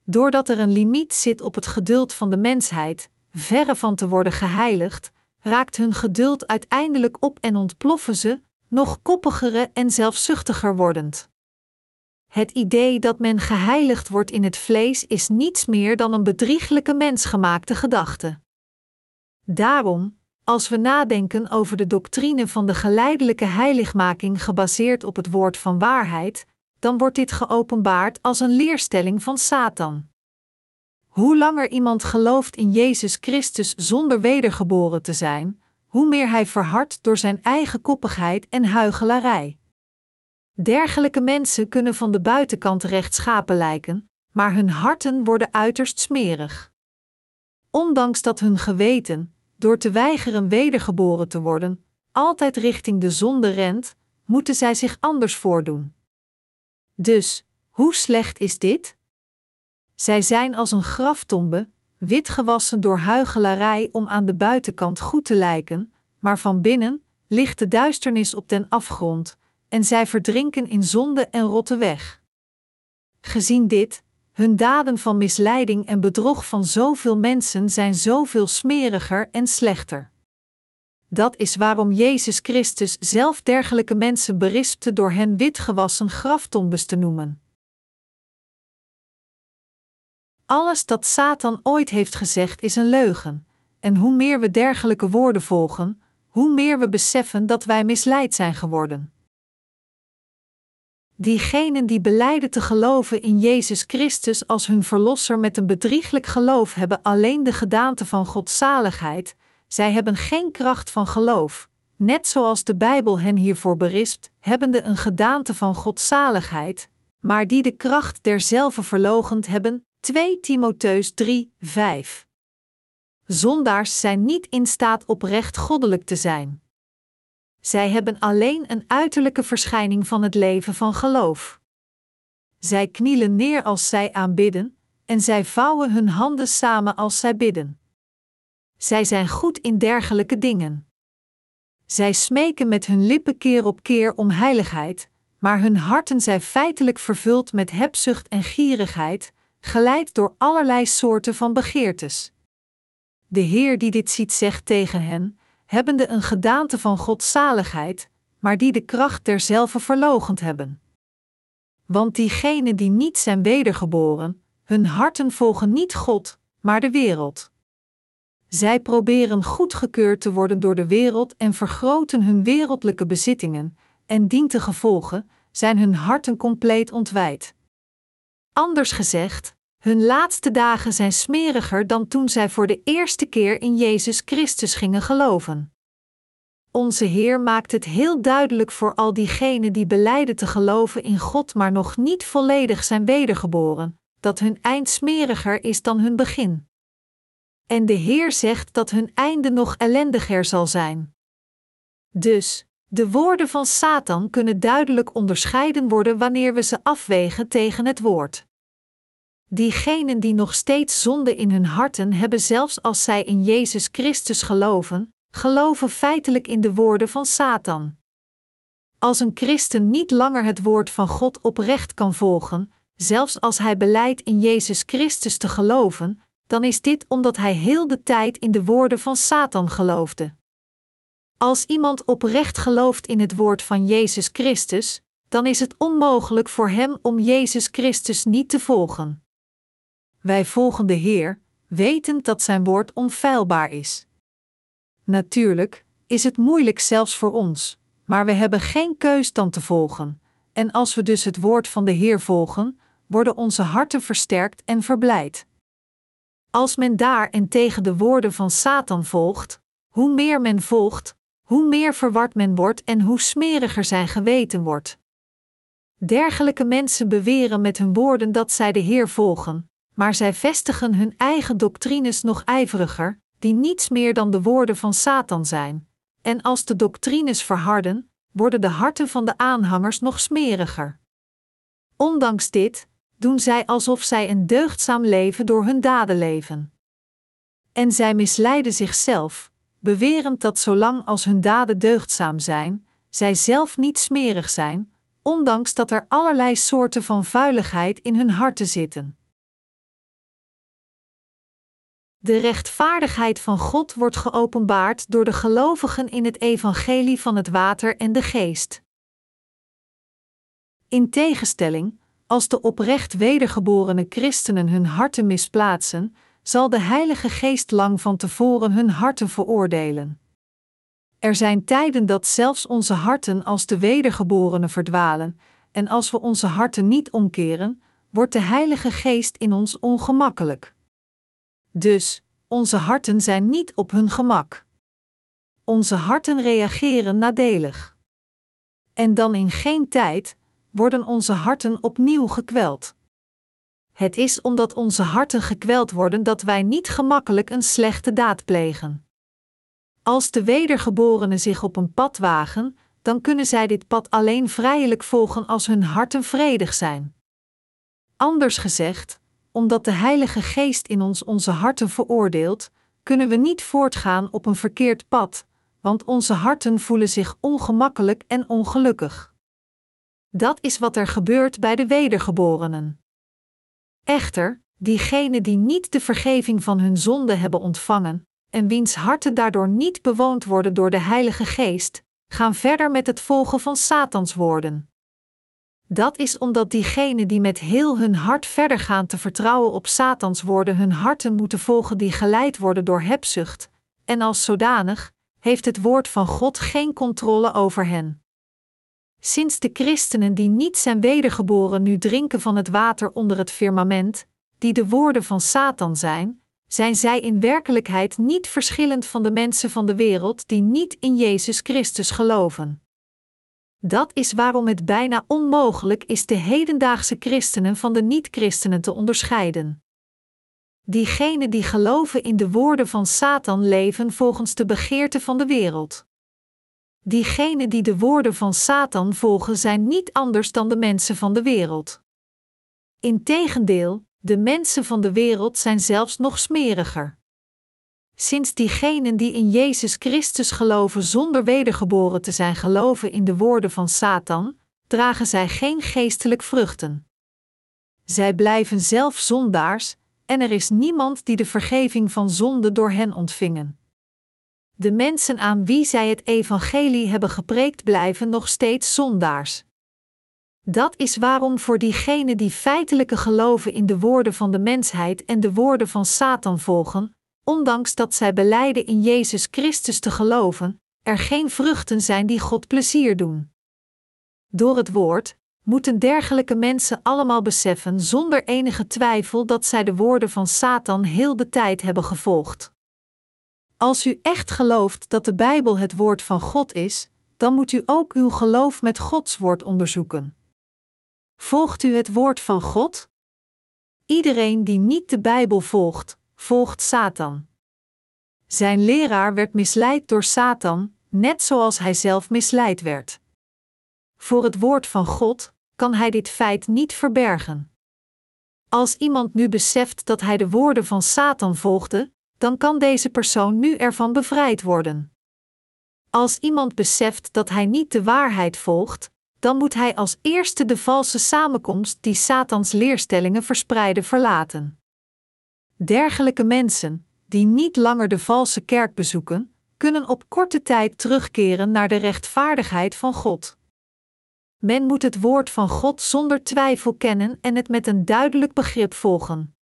[SPEAKER 1] Doordat er een limiet zit op het geduld van de mensheid, verre van te worden geheiligd, raakt hun geduld uiteindelijk op en ontploffen ze, nog koppigere en zelfzuchtiger wordend. Het idee dat men geheiligd wordt in het vlees is niets meer dan een bedrieglijke mensgemaakte gedachte. Daarom, als we nadenken over de doctrine van de geleidelijke heiligmaking gebaseerd op het woord van waarheid, dan wordt dit geopenbaard als een leerstelling van Satan. Hoe langer iemand gelooft in Jezus Christus zonder wedergeboren te zijn, hoe meer hij verhardt door zijn eigen koppigheid en huichelarij. Dergelijke mensen kunnen van de buitenkant rechtschapen lijken, maar hun harten worden uiterst smerig. Ondanks dat hun geweten, door te weigeren wedergeboren te worden, altijd richting de zonde rent, moeten zij zich anders voordoen. Dus, hoe slecht is dit? Zij zijn als een graftombe, wit gewassen door huichelarij om aan de buitenkant goed te lijken, maar van binnen ligt de duisternis op den afgrond, en zij verdrinken in zonde en rotten weg. Gezien dit, hun daden van misleiding en bedrog van zoveel mensen zijn zoveel smeriger en slechter. Dat is waarom Jezus Christus zelf dergelijke mensen berispte door hen witgewassen graftombes te noemen. Alles dat Satan ooit heeft gezegd is een leugen, en hoe meer we dergelijke woorden volgen, hoe meer we beseffen dat wij misleid zijn geworden. Diegenen die beleiden te geloven in Jezus Christus als hun verlosser met een bedrieglijk geloof hebben alleen de gedaante van godzaligheid, zij hebben geen kracht van geloof, net zoals de Bijbel hen hiervoor berispt, hebbende een gedaante van godzaligheid, maar die de kracht derzelve verlogend hebben. 2 Timotheus 3, 5. Zondaars zijn niet in staat oprecht goddelijk te zijn. Zij hebben alleen een uiterlijke verschijning van het leven van geloof. Zij knielen neer als zij aanbidden, en zij vouwen hun handen samen als zij bidden. Zij zijn goed in dergelijke dingen. Zij smeken met hun lippen keer op keer om heiligheid, maar hun harten zijn feitelijk vervuld met hebzucht en gierigheid, geleid door allerlei soorten van begeertes. De Heer die dit ziet zegt tegen hen: hebbende een gedaante van godzaligheid, maar die de kracht derzelve verlogend hebben. Want diegenen die niet zijn wedergeboren, hun harten volgen niet God, maar de wereld. Zij proberen goedgekeurd te worden door de wereld en vergroten hun wereldlijke bezittingen, en dientengevolge zijn hun harten compleet ontwijd. Anders gezegd, hun laatste dagen zijn smeriger dan toen zij voor de eerste keer in Jezus Christus gingen geloven. Onze Heer maakt het heel duidelijk voor al diegenen die beleiden te geloven in God, maar nog niet volledig zijn wedergeboren, dat hun eind smeriger is dan hun begin. En de Heer zegt dat hun einde nog ellendiger zal zijn. Dus, de woorden van Satan kunnen duidelijk onderscheiden worden wanneer we ze afwegen tegen het woord. Diegenen die nog steeds zonde in hun harten hebben, zelfs als zij in Jezus Christus geloven, geloven feitelijk in de woorden van Satan. Als een christen niet langer het woord van God oprecht kan volgen, zelfs als hij beleidt in Jezus Christus te geloven, dan is dit omdat hij heel de tijd in de woorden van Satan geloofde. Als iemand oprecht gelooft in het woord van Jezus Christus, dan is het onmogelijk voor hem om Jezus Christus niet te volgen. Wij volgen de Heer, wetend dat Zijn woord onfeilbaar is. Natuurlijk is het moeilijk zelfs voor ons, maar we hebben geen keus dan te volgen, en als we dus het woord van de Heer volgen, worden onze harten versterkt en verblijd. Als men daar en tegen de woorden van Satan volgt, hoe meer men volgt, hoe meer verward men wordt en hoe smeriger zijn geweten wordt. Dergelijke mensen beweren met hun woorden dat zij de Heer volgen, maar zij vestigen hun eigen doctrines nog ijveriger, die niets meer dan de woorden van Satan zijn. En als de doctrines verharden, worden de harten van de aanhangers nog smeriger. Ondanks dit, doen zij alsof zij een deugdzaam leven door hun daden leven. En zij misleiden zichzelf, bewerend dat zolang als hun daden deugdzaam zijn, zij zelf niet smerig zijn, ondanks dat er allerlei soorten van vuiligheid in hun harten zitten. De rechtvaardigheid van God wordt geopenbaard door de gelovigen in het evangelie van het water en de geest. In tegenstelling, als de oprecht wedergeborene christenen hun harten misplaatsen, zal de Heilige Geest lang van tevoren hun harten veroordelen. Er zijn tijden dat zelfs onze harten als de wedergeborenen verdwalen, en als we onze harten niet omkeren, wordt de Heilige Geest in ons ongemakkelijk. Dus, onze harten zijn niet op hun gemak. Onze harten reageren nadelig. En dan in geen tijd worden onze harten opnieuw gekweld. Het is omdat onze harten gekweld worden dat wij niet gemakkelijk een slechte daad plegen. Als de wedergeborenen zich op een pad wagen, dan kunnen zij dit pad alleen vrijelijk volgen als hun harten vredig zijn. Anders gezegd, omdat de Heilige Geest in ons onze harten veroordeelt, kunnen we niet voortgaan op een verkeerd pad, want onze harten voelen zich ongemakkelijk en ongelukkig. Dat is wat er gebeurt bij de wedergeborenen. Echter, diegenen die niet de vergeving van hun zonde hebben ontvangen, en wiens harten daardoor niet bewoond worden door de Heilige Geest, gaan verder met het volgen van Satans woorden. Dat is omdat diegenen die met heel hun hart verder gaan te vertrouwen op Satans woorden hun harten moeten volgen die geleid worden door hebzucht, en als zodanig heeft het woord van God geen controle over hen. Sinds de christenen die niet zijn wedergeboren nu drinken van het water onder het firmament, die de woorden van Satan zijn, zijn zij in werkelijkheid niet verschillend van de mensen van de wereld die niet in Jezus Christus geloven. Dat is waarom het bijna onmogelijk is de hedendaagse christenen van de niet-christenen te onderscheiden. Diegenen die geloven in de woorden van Satan leven volgens de begeerte van de wereld. Diegenen die de woorden van Satan volgen zijn niet anders dan de mensen van de wereld. Integendeel, de mensen van de wereld zijn zelfs nog smeriger. Sinds diegenen die in Jezus Christus geloven zonder wedergeboren te zijn geloven in de woorden van Satan, dragen zij geen geestelijk vruchten. Zij blijven zelf zondaars, en er is niemand die de vergeving van zonde door hen ontvingen. De mensen aan wie zij het evangelie hebben gepreekt blijven nog steeds zondaars. Dat is waarom voor diegenen die feitelijke geloven in de woorden van de mensheid en de woorden van Satan volgen, ondanks dat zij beleiden in Jezus Christus te geloven, er geen vruchten zijn die God plezier doen. Door het woord moeten dergelijke mensen allemaal beseffen zonder enige twijfel dat zij de woorden van Satan heel de tijd hebben gevolgd. Als u echt gelooft dat de Bijbel het woord van God is, dan moet u ook uw geloof met Gods woord onderzoeken. Volgt u het woord van God? Iedereen die niet de Bijbel volgt, volgt Satan. Zijn leraar werd misleid door Satan, net zoals hij zelf misleid werd. Voor het woord van God kan hij dit feit niet verbergen. Als iemand nu beseft dat hij de woorden van Satan volgde, dan kan deze persoon nu ervan bevrijd worden. Als iemand beseft dat hij niet de waarheid volgt, dan moet hij als eerste de valse samenkomst die Satans leerstellingen verspreiden verlaten. Dergelijke mensen, die niet langer de valse kerk bezoeken, kunnen op korte tijd terugkeren naar de rechtvaardigheid van God. Men moet het woord van God zonder twijfel kennen en het met een duidelijk begrip volgen.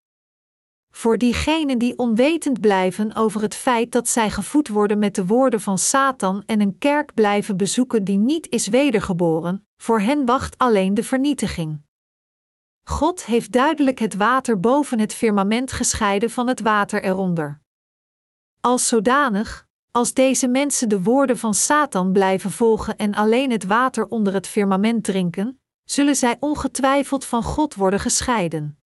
[SPEAKER 1] Voor diegenen die onwetend blijven over het feit dat zij gevoed worden met de woorden van Satan en een kerk blijven bezoeken die niet is wedergeboren, voor hen wacht alleen de vernietiging. God heeft duidelijk het water boven het firmament gescheiden van het water eronder. Als zodanig, als deze mensen de woorden van Satan blijven volgen en alleen het water onder het firmament drinken, zullen zij ongetwijfeld van God worden gescheiden.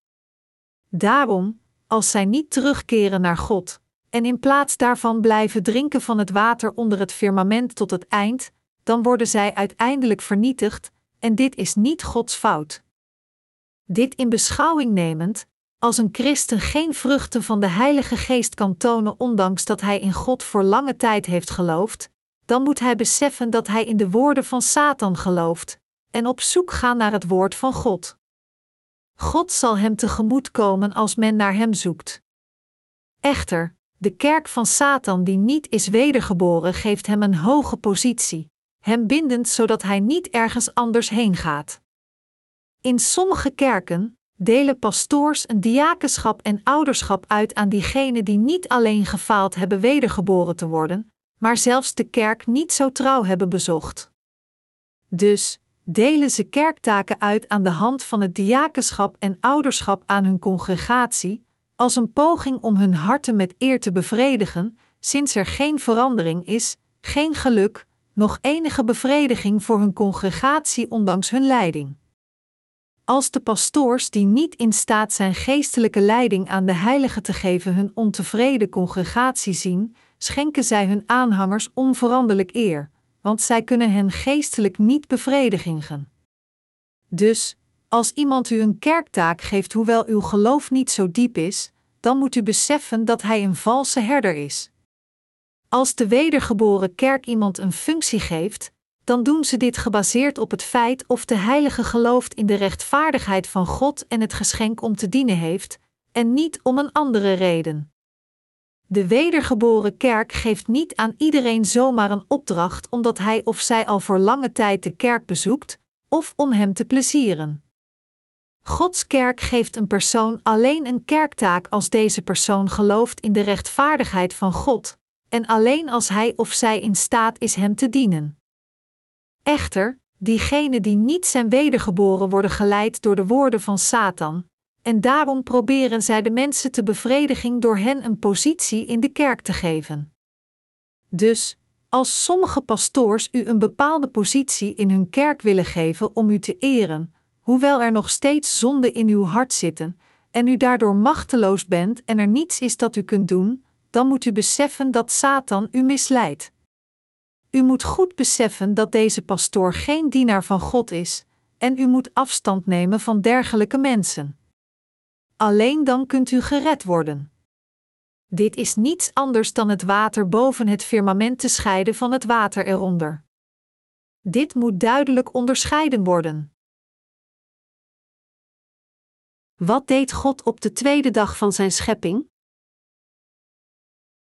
[SPEAKER 1] Daarom, als zij niet terugkeren naar God, en in plaats daarvan blijven drinken van het water onder het firmament tot het eind, dan worden zij uiteindelijk vernietigd, en dit is niet Gods fout. Dit in beschouwing nemend, als een christen geen vruchten van de Heilige Geest kan tonen, ondanks dat hij in God voor lange tijd heeft geloofd, dan moet hij beseffen dat hij in de woorden van Satan gelooft en op zoek gaan naar het woord van God. God zal hem tegemoet komen als men naar hem zoekt. Echter, de kerk van Satan die niet is wedergeboren geeft hem een hoge positie, hem bindend zodat hij niet ergens anders heen gaat. In sommige kerken delen pastoors een diakenschap en ouderschap uit aan diegenen die niet alleen gefaald hebben wedergeboren te worden, maar zelfs de kerk niet zo trouw hebben bezocht. Dus delen ze kerktaken uit aan de hand van het diakenschap en ouderschap aan hun congregatie, als een poging om hun harten met eer te bevredigen, sinds er geen verandering is, geen geluk, nog enige bevrediging voor hun congregatie ondanks hun leiding. Als de pastoors die niet in staat zijn geestelijke leiding aan de heiligen te geven hun ontevreden congregatie zien, schenken zij hun aanhangers onveranderlijk eer, want zij kunnen hen geestelijk niet bevredigen. Dus, als iemand u een kerktaak geeft hoewel uw geloof niet zo diep is, dan moet u beseffen dat hij een valse herder is. Als de wedergeboren kerk iemand een functie geeft, dan doen ze dit gebaseerd op het feit of de heilige gelooft in de rechtvaardigheid van God en het geschenk om te dienen heeft, en niet om een andere reden. De wedergeboren kerk geeft niet aan iedereen zomaar een opdracht omdat hij of zij al voor lange tijd de kerk bezoekt, of om hem te plezieren. Gods kerk geeft een persoon alleen een kerktaak als deze persoon gelooft in de rechtvaardigheid van God, en alleen als hij of zij in staat is hem te dienen. Echter, diegenen die niet zijn wedergeboren worden geleid door de woorden van Satan, en daarom proberen zij de mensen te bevrediging door hen een positie in de kerk te geven. Dus, als sommige pastoors u een bepaalde positie in hun kerk willen geven om u te eren, hoewel er nog steeds zonde in uw hart zitten, en u daardoor machteloos bent en er niets is dat u kunt doen, dan moet u beseffen dat Satan u misleidt. U moet goed beseffen dat deze pastoor geen dienaar van God is, en u moet afstand nemen van dergelijke mensen. Alleen dan kunt u gered worden. Dit is niets anders dan het water boven het firmament te scheiden van het water eronder. Dit moet duidelijk onderscheiden worden. Wat deed God op de tweede dag van zijn schepping?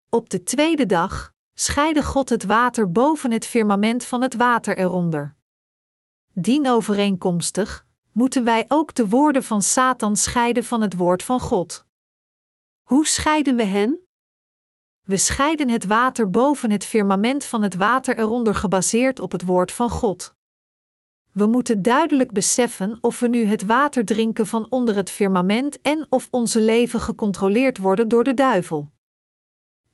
[SPEAKER 1] Op de tweede dag scheidde God het water boven het firmament van het water eronder. Dienovereenkomstig moeten wij ook de woorden van Satan scheiden van het woord van God. Hoe scheiden we hen? We scheiden het water boven het firmament van het water eronder gebaseerd op het woord van God. We moeten duidelijk beseffen of we nu het water drinken van onder het firmament en of onze leven gecontroleerd worden door de duivel.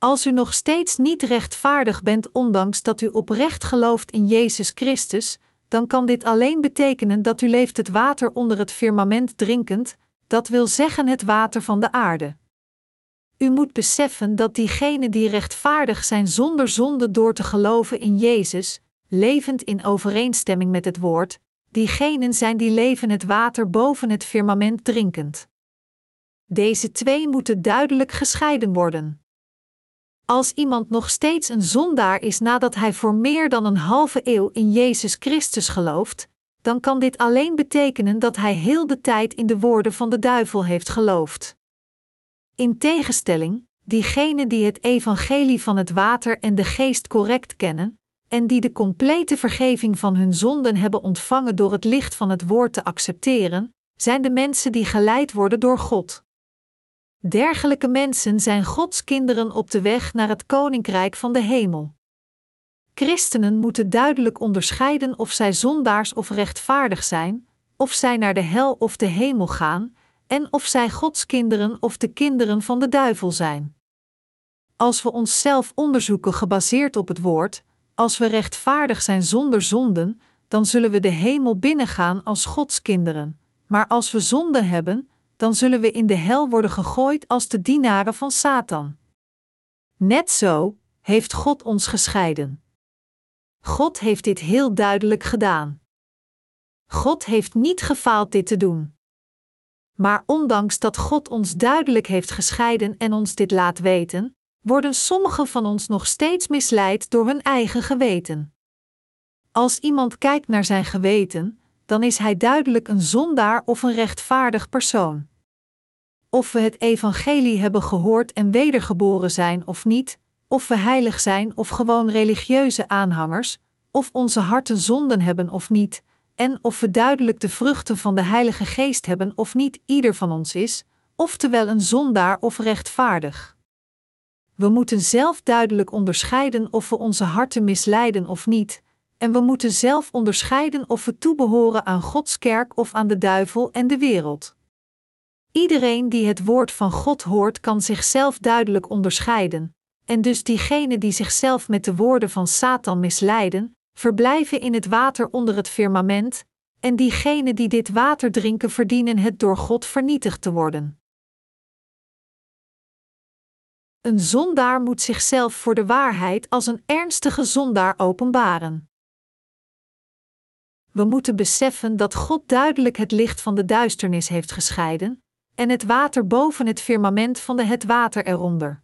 [SPEAKER 1] Als u nog steeds niet rechtvaardig bent, ondanks dat u oprecht gelooft in Jezus Christus, dan kan dit alleen betekenen dat u leeft het water onder het firmament drinkend, dat wil zeggen het water van de aarde. U moet beseffen dat diegenen die rechtvaardig zijn zonder zonde door te geloven in Jezus, levend in overeenstemming met het woord, diegenen zijn die leven het water boven het firmament drinkend. Deze twee moeten duidelijk gescheiden worden. Als iemand nog steeds een zondaar is nadat hij voor meer dan een halve eeuw in Jezus Christus gelooft, dan kan dit alleen betekenen dat hij heel de tijd in de woorden van de duivel heeft geloofd. In tegenstelling, diegenen die het evangelie van het water en de geest correct kennen, en die de complete vergeving van hun zonden hebben ontvangen door het licht van het woord te accepteren, zijn de mensen die geleid worden door God. Dergelijke mensen zijn Gods kinderen op de weg naar het koninkrijk van de hemel. Christenen moeten duidelijk onderscheiden of zij zondaars of rechtvaardig zijn, of zij naar de hel of de hemel gaan, en of zij Gods kinderen of de kinderen van de duivel zijn. Als we onszelf onderzoeken gebaseerd op het woord, als we rechtvaardig zijn zonder zonden, dan zullen we de hemel binnengaan als Gods kinderen. Maar als we zonde hebben, dan zullen we in de hel worden gegooid als de dienaren van Satan. Net zo heeft God ons gescheiden. God heeft dit heel duidelijk gedaan. God heeft niet gefaald dit te doen. Maar ondanks dat God ons duidelijk heeft gescheiden en ons dit laat weten, worden sommigen van ons nog steeds misleid door hun eigen geweten. Als iemand kijkt naar zijn geweten, dan is hij duidelijk een zondaar of een rechtvaardig persoon. Of we het evangelie hebben gehoord en wedergeboren zijn of niet, of we heilig zijn of gewoon religieuze aanhangers, of onze harten zonden hebben of niet, en of we duidelijk de vruchten van de Heilige Geest hebben of niet ieder van ons is, oftewel een zondaar of rechtvaardig. We moeten zelf duidelijk onderscheiden of we onze harten misleiden of niet, en we moeten zelf onderscheiden of we toebehoren aan Gods kerk of aan de duivel en de wereld. Iedereen die het woord van God hoort, kan zichzelf duidelijk onderscheiden, en dus diegenen die zichzelf met de woorden van Satan misleiden, verblijven in het water onder het firmament, en diegenen die dit water drinken verdienen het door God vernietigd te worden. Een zondaar moet zichzelf voor de waarheid als een ernstige zondaar openbaren. We moeten beseffen dat God duidelijk het licht van de duisternis heeft gescheiden, en het water boven het firmament van de het water eronder.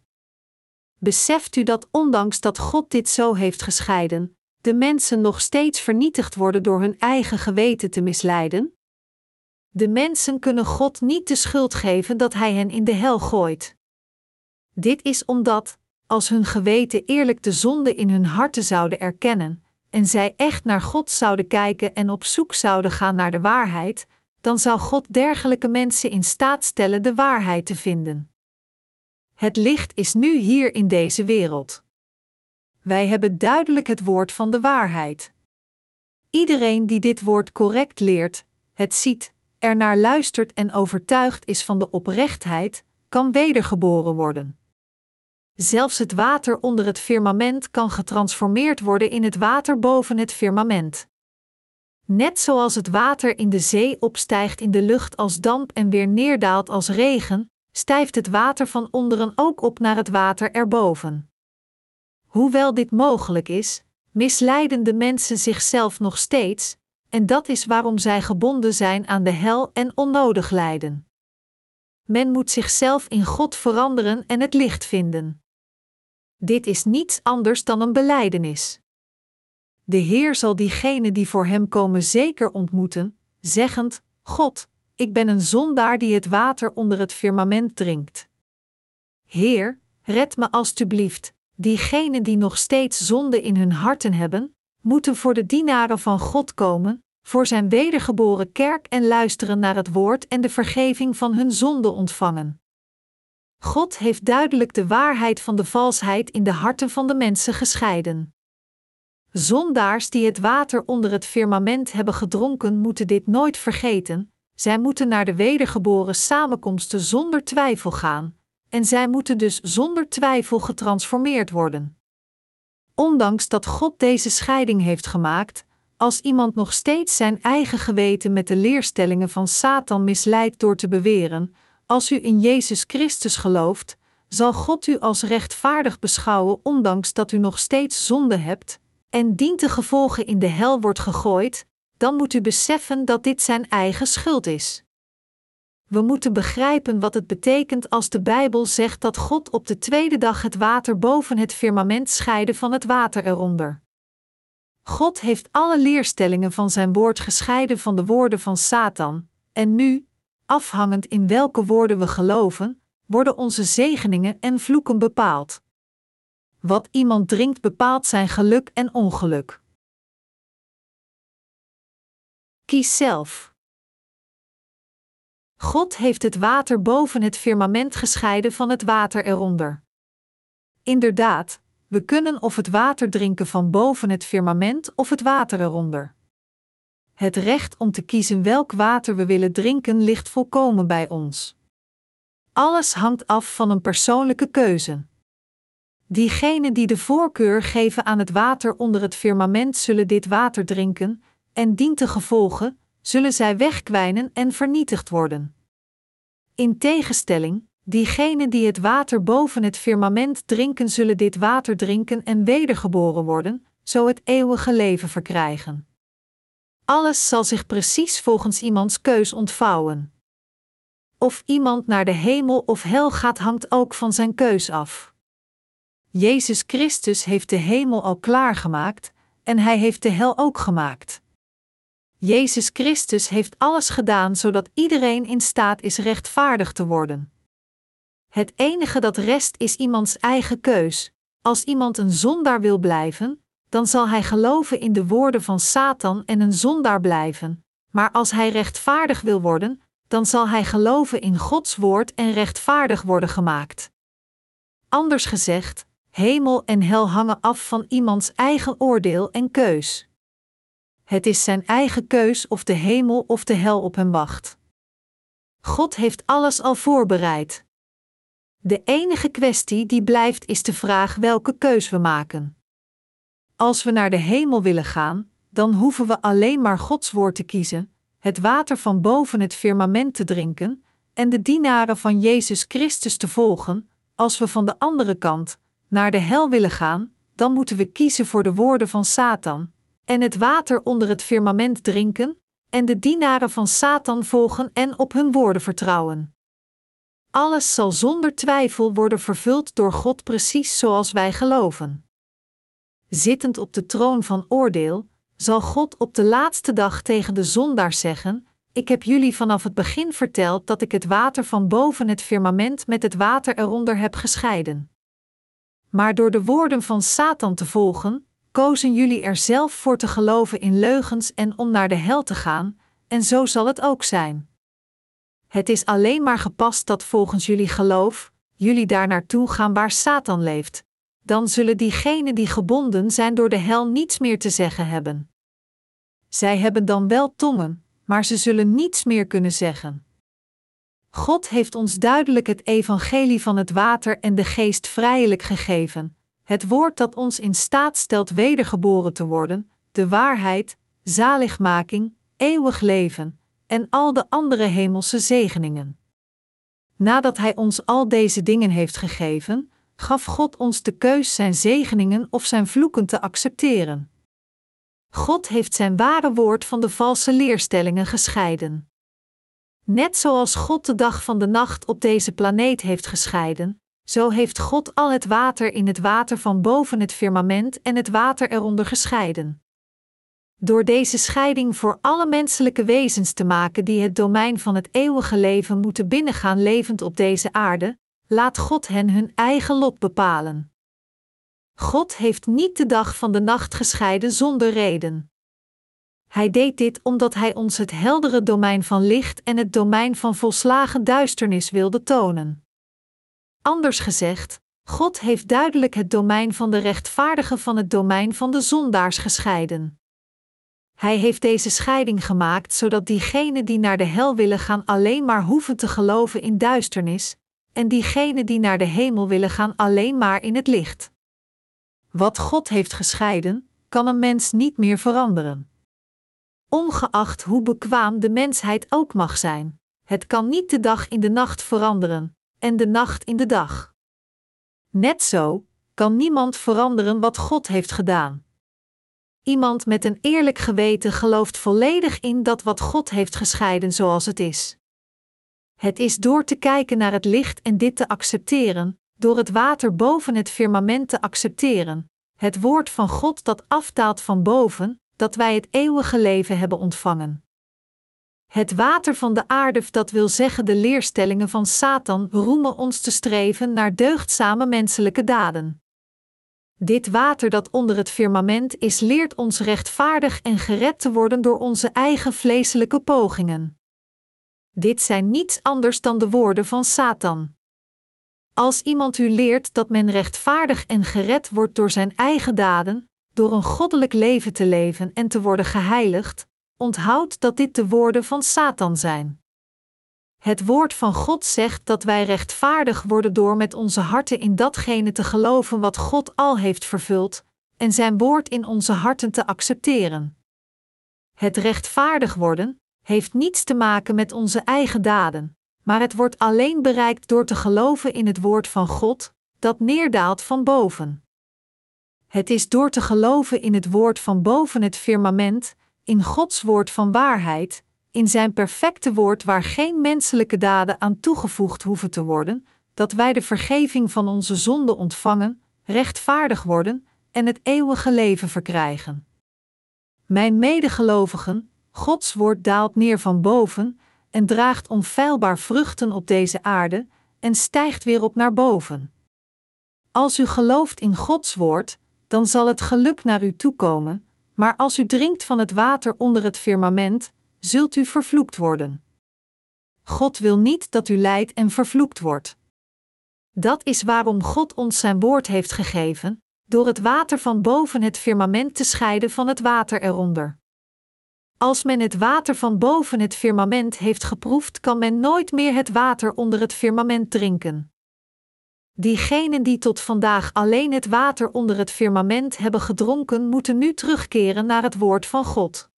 [SPEAKER 1] Beseft u dat ondanks dat God dit zo heeft gescheiden, de mensen nog steeds vernietigd worden door hun eigen geweten te misleiden? De mensen kunnen God niet de schuld geven dat Hij hen in de hel gooit. Dit is omdat, als hun geweten eerlijk de zonde in hun harten zouden erkennen, en zij echt naar God zouden kijken en op zoek zouden gaan naar de waarheid, dan zou God dergelijke mensen in staat stellen de waarheid te vinden. Het licht is nu hier in deze wereld. Wij hebben duidelijk het woord van de waarheid. Iedereen die dit woord correct leert, het ziet, ernaar luistert en overtuigd is van de oprechtheid, kan wedergeboren worden. Zelfs het water onder het firmament kan getransformeerd worden in het water boven het firmament. Net zoals het water in de zee opstijgt in de lucht als damp en weer neerdaalt als regen, stijft het water van onderen ook op naar het water erboven. Hoewel dit mogelijk is, misleiden de mensen zichzelf nog steeds, en dat is waarom zij gebonden zijn aan de hel en onnodig lijden. Men moet zichzelf in God veranderen en het licht vinden. Dit is niets anders dan een belijdenis. De Heer zal diegenen die voor Hem komen zeker ontmoeten, zeggend: God, ik ben een zondaar die het water onder het firmament drinkt. Heer, red me alstublieft. Diegenen die nog steeds zonde in hun harten hebben, moeten voor de dienaren van God komen, voor zijn wedergeboren kerk en luisteren naar het woord en de vergeving van hun zonde ontvangen. God heeft duidelijk de waarheid van de valsheid in de harten van de mensen gescheiden. Zondaars die het water onder het firmament hebben gedronken, moeten dit nooit vergeten. Zij moeten naar de wedergeboren samenkomsten zonder twijfel gaan, en zij moeten dus zonder twijfel getransformeerd worden. Ondanks dat God deze scheiding heeft gemaakt, als iemand nog steeds zijn eigen geweten met de leerstellingen van Satan misleidt door te beweren: als u in Jezus Christus gelooft, zal God u als rechtvaardig beschouwen, ondanks dat u nog steeds zonde hebt, en dient de gevolgen in de hel wordt gegooid, dan moet u beseffen dat dit zijn eigen schuld is. We moeten begrijpen wat het betekent als de Bijbel zegt dat God op de tweede dag het water boven het firmament scheidde van het water eronder. God heeft alle leerstellingen van zijn woord gescheiden van de woorden van Satan, en nu, afhangend in welke woorden we geloven, worden onze zegeningen en vloeken bepaald. Wat iemand drinkt bepaalt zijn geluk en ongeluk. Kies zelf. God heeft het water boven het firmament gescheiden van het water eronder. Inderdaad, we kunnen of het water drinken van boven het firmament of het water eronder. Het recht om te kiezen welk water we willen drinken ligt volkomen bij ons. Alles hangt af van een persoonlijke keuze. Diegenen die de voorkeur geven aan het water onder het firmament zullen dit water drinken, en dientengevolge zullen zij wegkwijnen en vernietigd worden. In tegenstelling, diegenen die het water boven het firmament drinken, zullen dit water drinken en wedergeboren worden, zo het eeuwige leven verkrijgen. Alles zal zich precies volgens iemands keus ontvouwen. Of iemand naar de hemel of hel gaat, hangt ook van zijn keus af. Jezus Christus heeft de hemel al klaargemaakt en hij heeft de hel ook gemaakt. Jezus Christus heeft alles gedaan zodat iedereen in staat is rechtvaardig te worden. Het enige dat rest is iemands eigen keus. Als iemand een zondaar wil blijven, dan zal hij geloven in de woorden van Satan en een zondaar blijven. Maar als hij rechtvaardig wil worden, dan zal hij geloven in Gods woord en rechtvaardig worden gemaakt. Anders gezegd, hemel en hel hangen af van iemands eigen oordeel en keus. Het is zijn eigen keus of de hemel of de hel op hem wacht. God heeft alles al voorbereid. De enige kwestie die blijft is de vraag welke keus we maken. Als we naar de hemel willen gaan, dan hoeven we alleen maar Gods woord te kiezen, het water van boven het firmament te drinken en de dienaren van Jezus Christus te volgen. Als we van de andere kant naar de hel willen gaan, dan moeten we kiezen voor de woorden van Satan en het water onder het firmament drinken en de dienaren van Satan volgen en op hun woorden vertrouwen. Alles zal zonder twijfel worden vervuld door God precies zoals wij geloven. Zittend op de troon van oordeel, zal God op de laatste dag tegen de zondaars zeggen: Ik heb jullie vanaf het begin verteld dat ik het water van boven het firmament met het water eronder heb gescheiden. Maar door de woorden van Satan te volgen, kozen jullie er zelf voor te geloven in leugens en om naar de hel te gaan, en zo zal het ook zijn. Het is alleen maar gepast dat volgens jullie geloof, jullie daar naartoe gaan waar Satan leeft. Dan zullen diegenen die gebonden zijn door de hel niets meer te zeggen hebben. Zij hebben dan wel tongen, maar ze zullen niets meer kunnen zeggen. God heeft ons duidelijk het evangelie van het water en de geest vrijelijk gegeven, het woord dat ons in staat stelt wedergeboren te worden, de waarheid, zaligmaking, eeuwig leven, en al de andere hemelse zegeningen. Nadat Hij ons al deze dingen heeft gegeven, gaf God ons de keus Zijn zegeningen of Zijn vloeken te accepteren. God heeft Zijn ware woord van de valse leerstellingen gescheiden. Net zoals God de dag van de nacht op deze planeet heeft gescheiden, zo heeft God al het water in het water van boven het firmament en het water eronder gescheiden. Door deze scheiding voor alle menselijke wezens te maken die het domein van het eeuwige leven moeten binnengaan levend op deze aarde, laat God hen hun eigen lot bepalen. God heeft niet de dag van de nacht gescheiden zonder reden. Hij deed dit omdat hij ons het heldere domein van licht en het domein van volslagen duisternis wilde tonen. Anders gezegd, God heeft duidelijk het domein van de rechtvaardigen van het domein van de zondaars gescheiden. Hij heeft deze scheiding gemaakt zodat diegenen die naar de hel willen gaan alleen maar hoeven te geloven in duisternis, en diegenen die naar de hemel willen gaan alleen maar in het licht. Wat God heeft gescheiden, kan een mens niet meer veranderen. Ongeacht hoe bekwaam de mensheid ook mag zijn, het kan niet de dag in de nacht veranderen, en de nacht in de dag. Net zo kan niemand veranderen wat God heeft gedaan. Iemand met een eerlijk geweten gelooft volledig in dat wat God heeft gescheiden zoals het is. Het is door te kijken naar het licht en dit te accepteren, door het water boven het firmament te accepteren, het woord van God dat afdaalt van boven, dat wij het eeuwige leven hebben ontvangen. Het water van de aarde, dat wil zeggen de leerstellingen van Satan, roemen ons te streven naar deugdzame menselijke daden. Dit water dat onder het firmament is, leert ons rechtvaardig en gered te worden door onze eigen vleeselijke pogingen. Dit zijn niets anders dan de woorden van Satan. Als iemand u leert dat men rechtvaardig en gered wordt door zijn eigen daden, door een goddelijk leven te leven en te worden geheiligd, onthoud dat dit de woorden van Satan zijn. Het woord van God zegt dat wij rechtvaardig worden door met onze harten in datgene te geloven wat God al heeft vervuld, en zijn woord in onze harten te accepteren. Het rechtvaardig worden heeft niets te maken met onze eigen daden, maar het wordt alleen bereikt door te geloven in het woord van God, dat neerdaalt van boven. Het is door te geloven in het woord van boven het firmament, in Gods woord van waarheid, in zijn perfecte woord waar geen menselijke daden aan toegevoegd hoeven te worden, dat wij de vergeving van onze zonden ontvangen, rechtvaardig worden en het eeuwige leven verkrijgen. Mijn medegelovigen, Gods woord daalt neer van boven en draagt onfeilbaar vruchten op deze aarde en stijgt weer op naar boven. Als u gelooft in Gods woord, dan zal het geluk naar u toekomen, maar als u drinkt van het water onder het firmament, zult u vervloekt worden. God wil niet dat u lijdt en vervloekt wordt. Dat is waarom God ons zijn woord heeft gegeven, door het water van boven het firmament te scheiden van het water eronder. Als men het water van boven het firmament heeft geproefd, kan men nooit meer het water onder het firmament drinken. Diegenen die tot vandaag alleen het water onder het firmament hebben gedronken, moeten nu terugkeren naar het woord van God.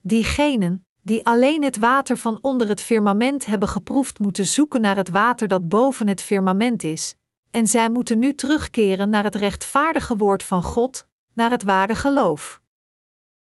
[SPEAKER 1] Diegenen die alleen het water van onder het firmament hebben geproefd, moeten zoeken naar het water dat boven het firmament is, en zij moeten nu terugkeren naar het rechtvaardige woord van God, naar het ware geloof.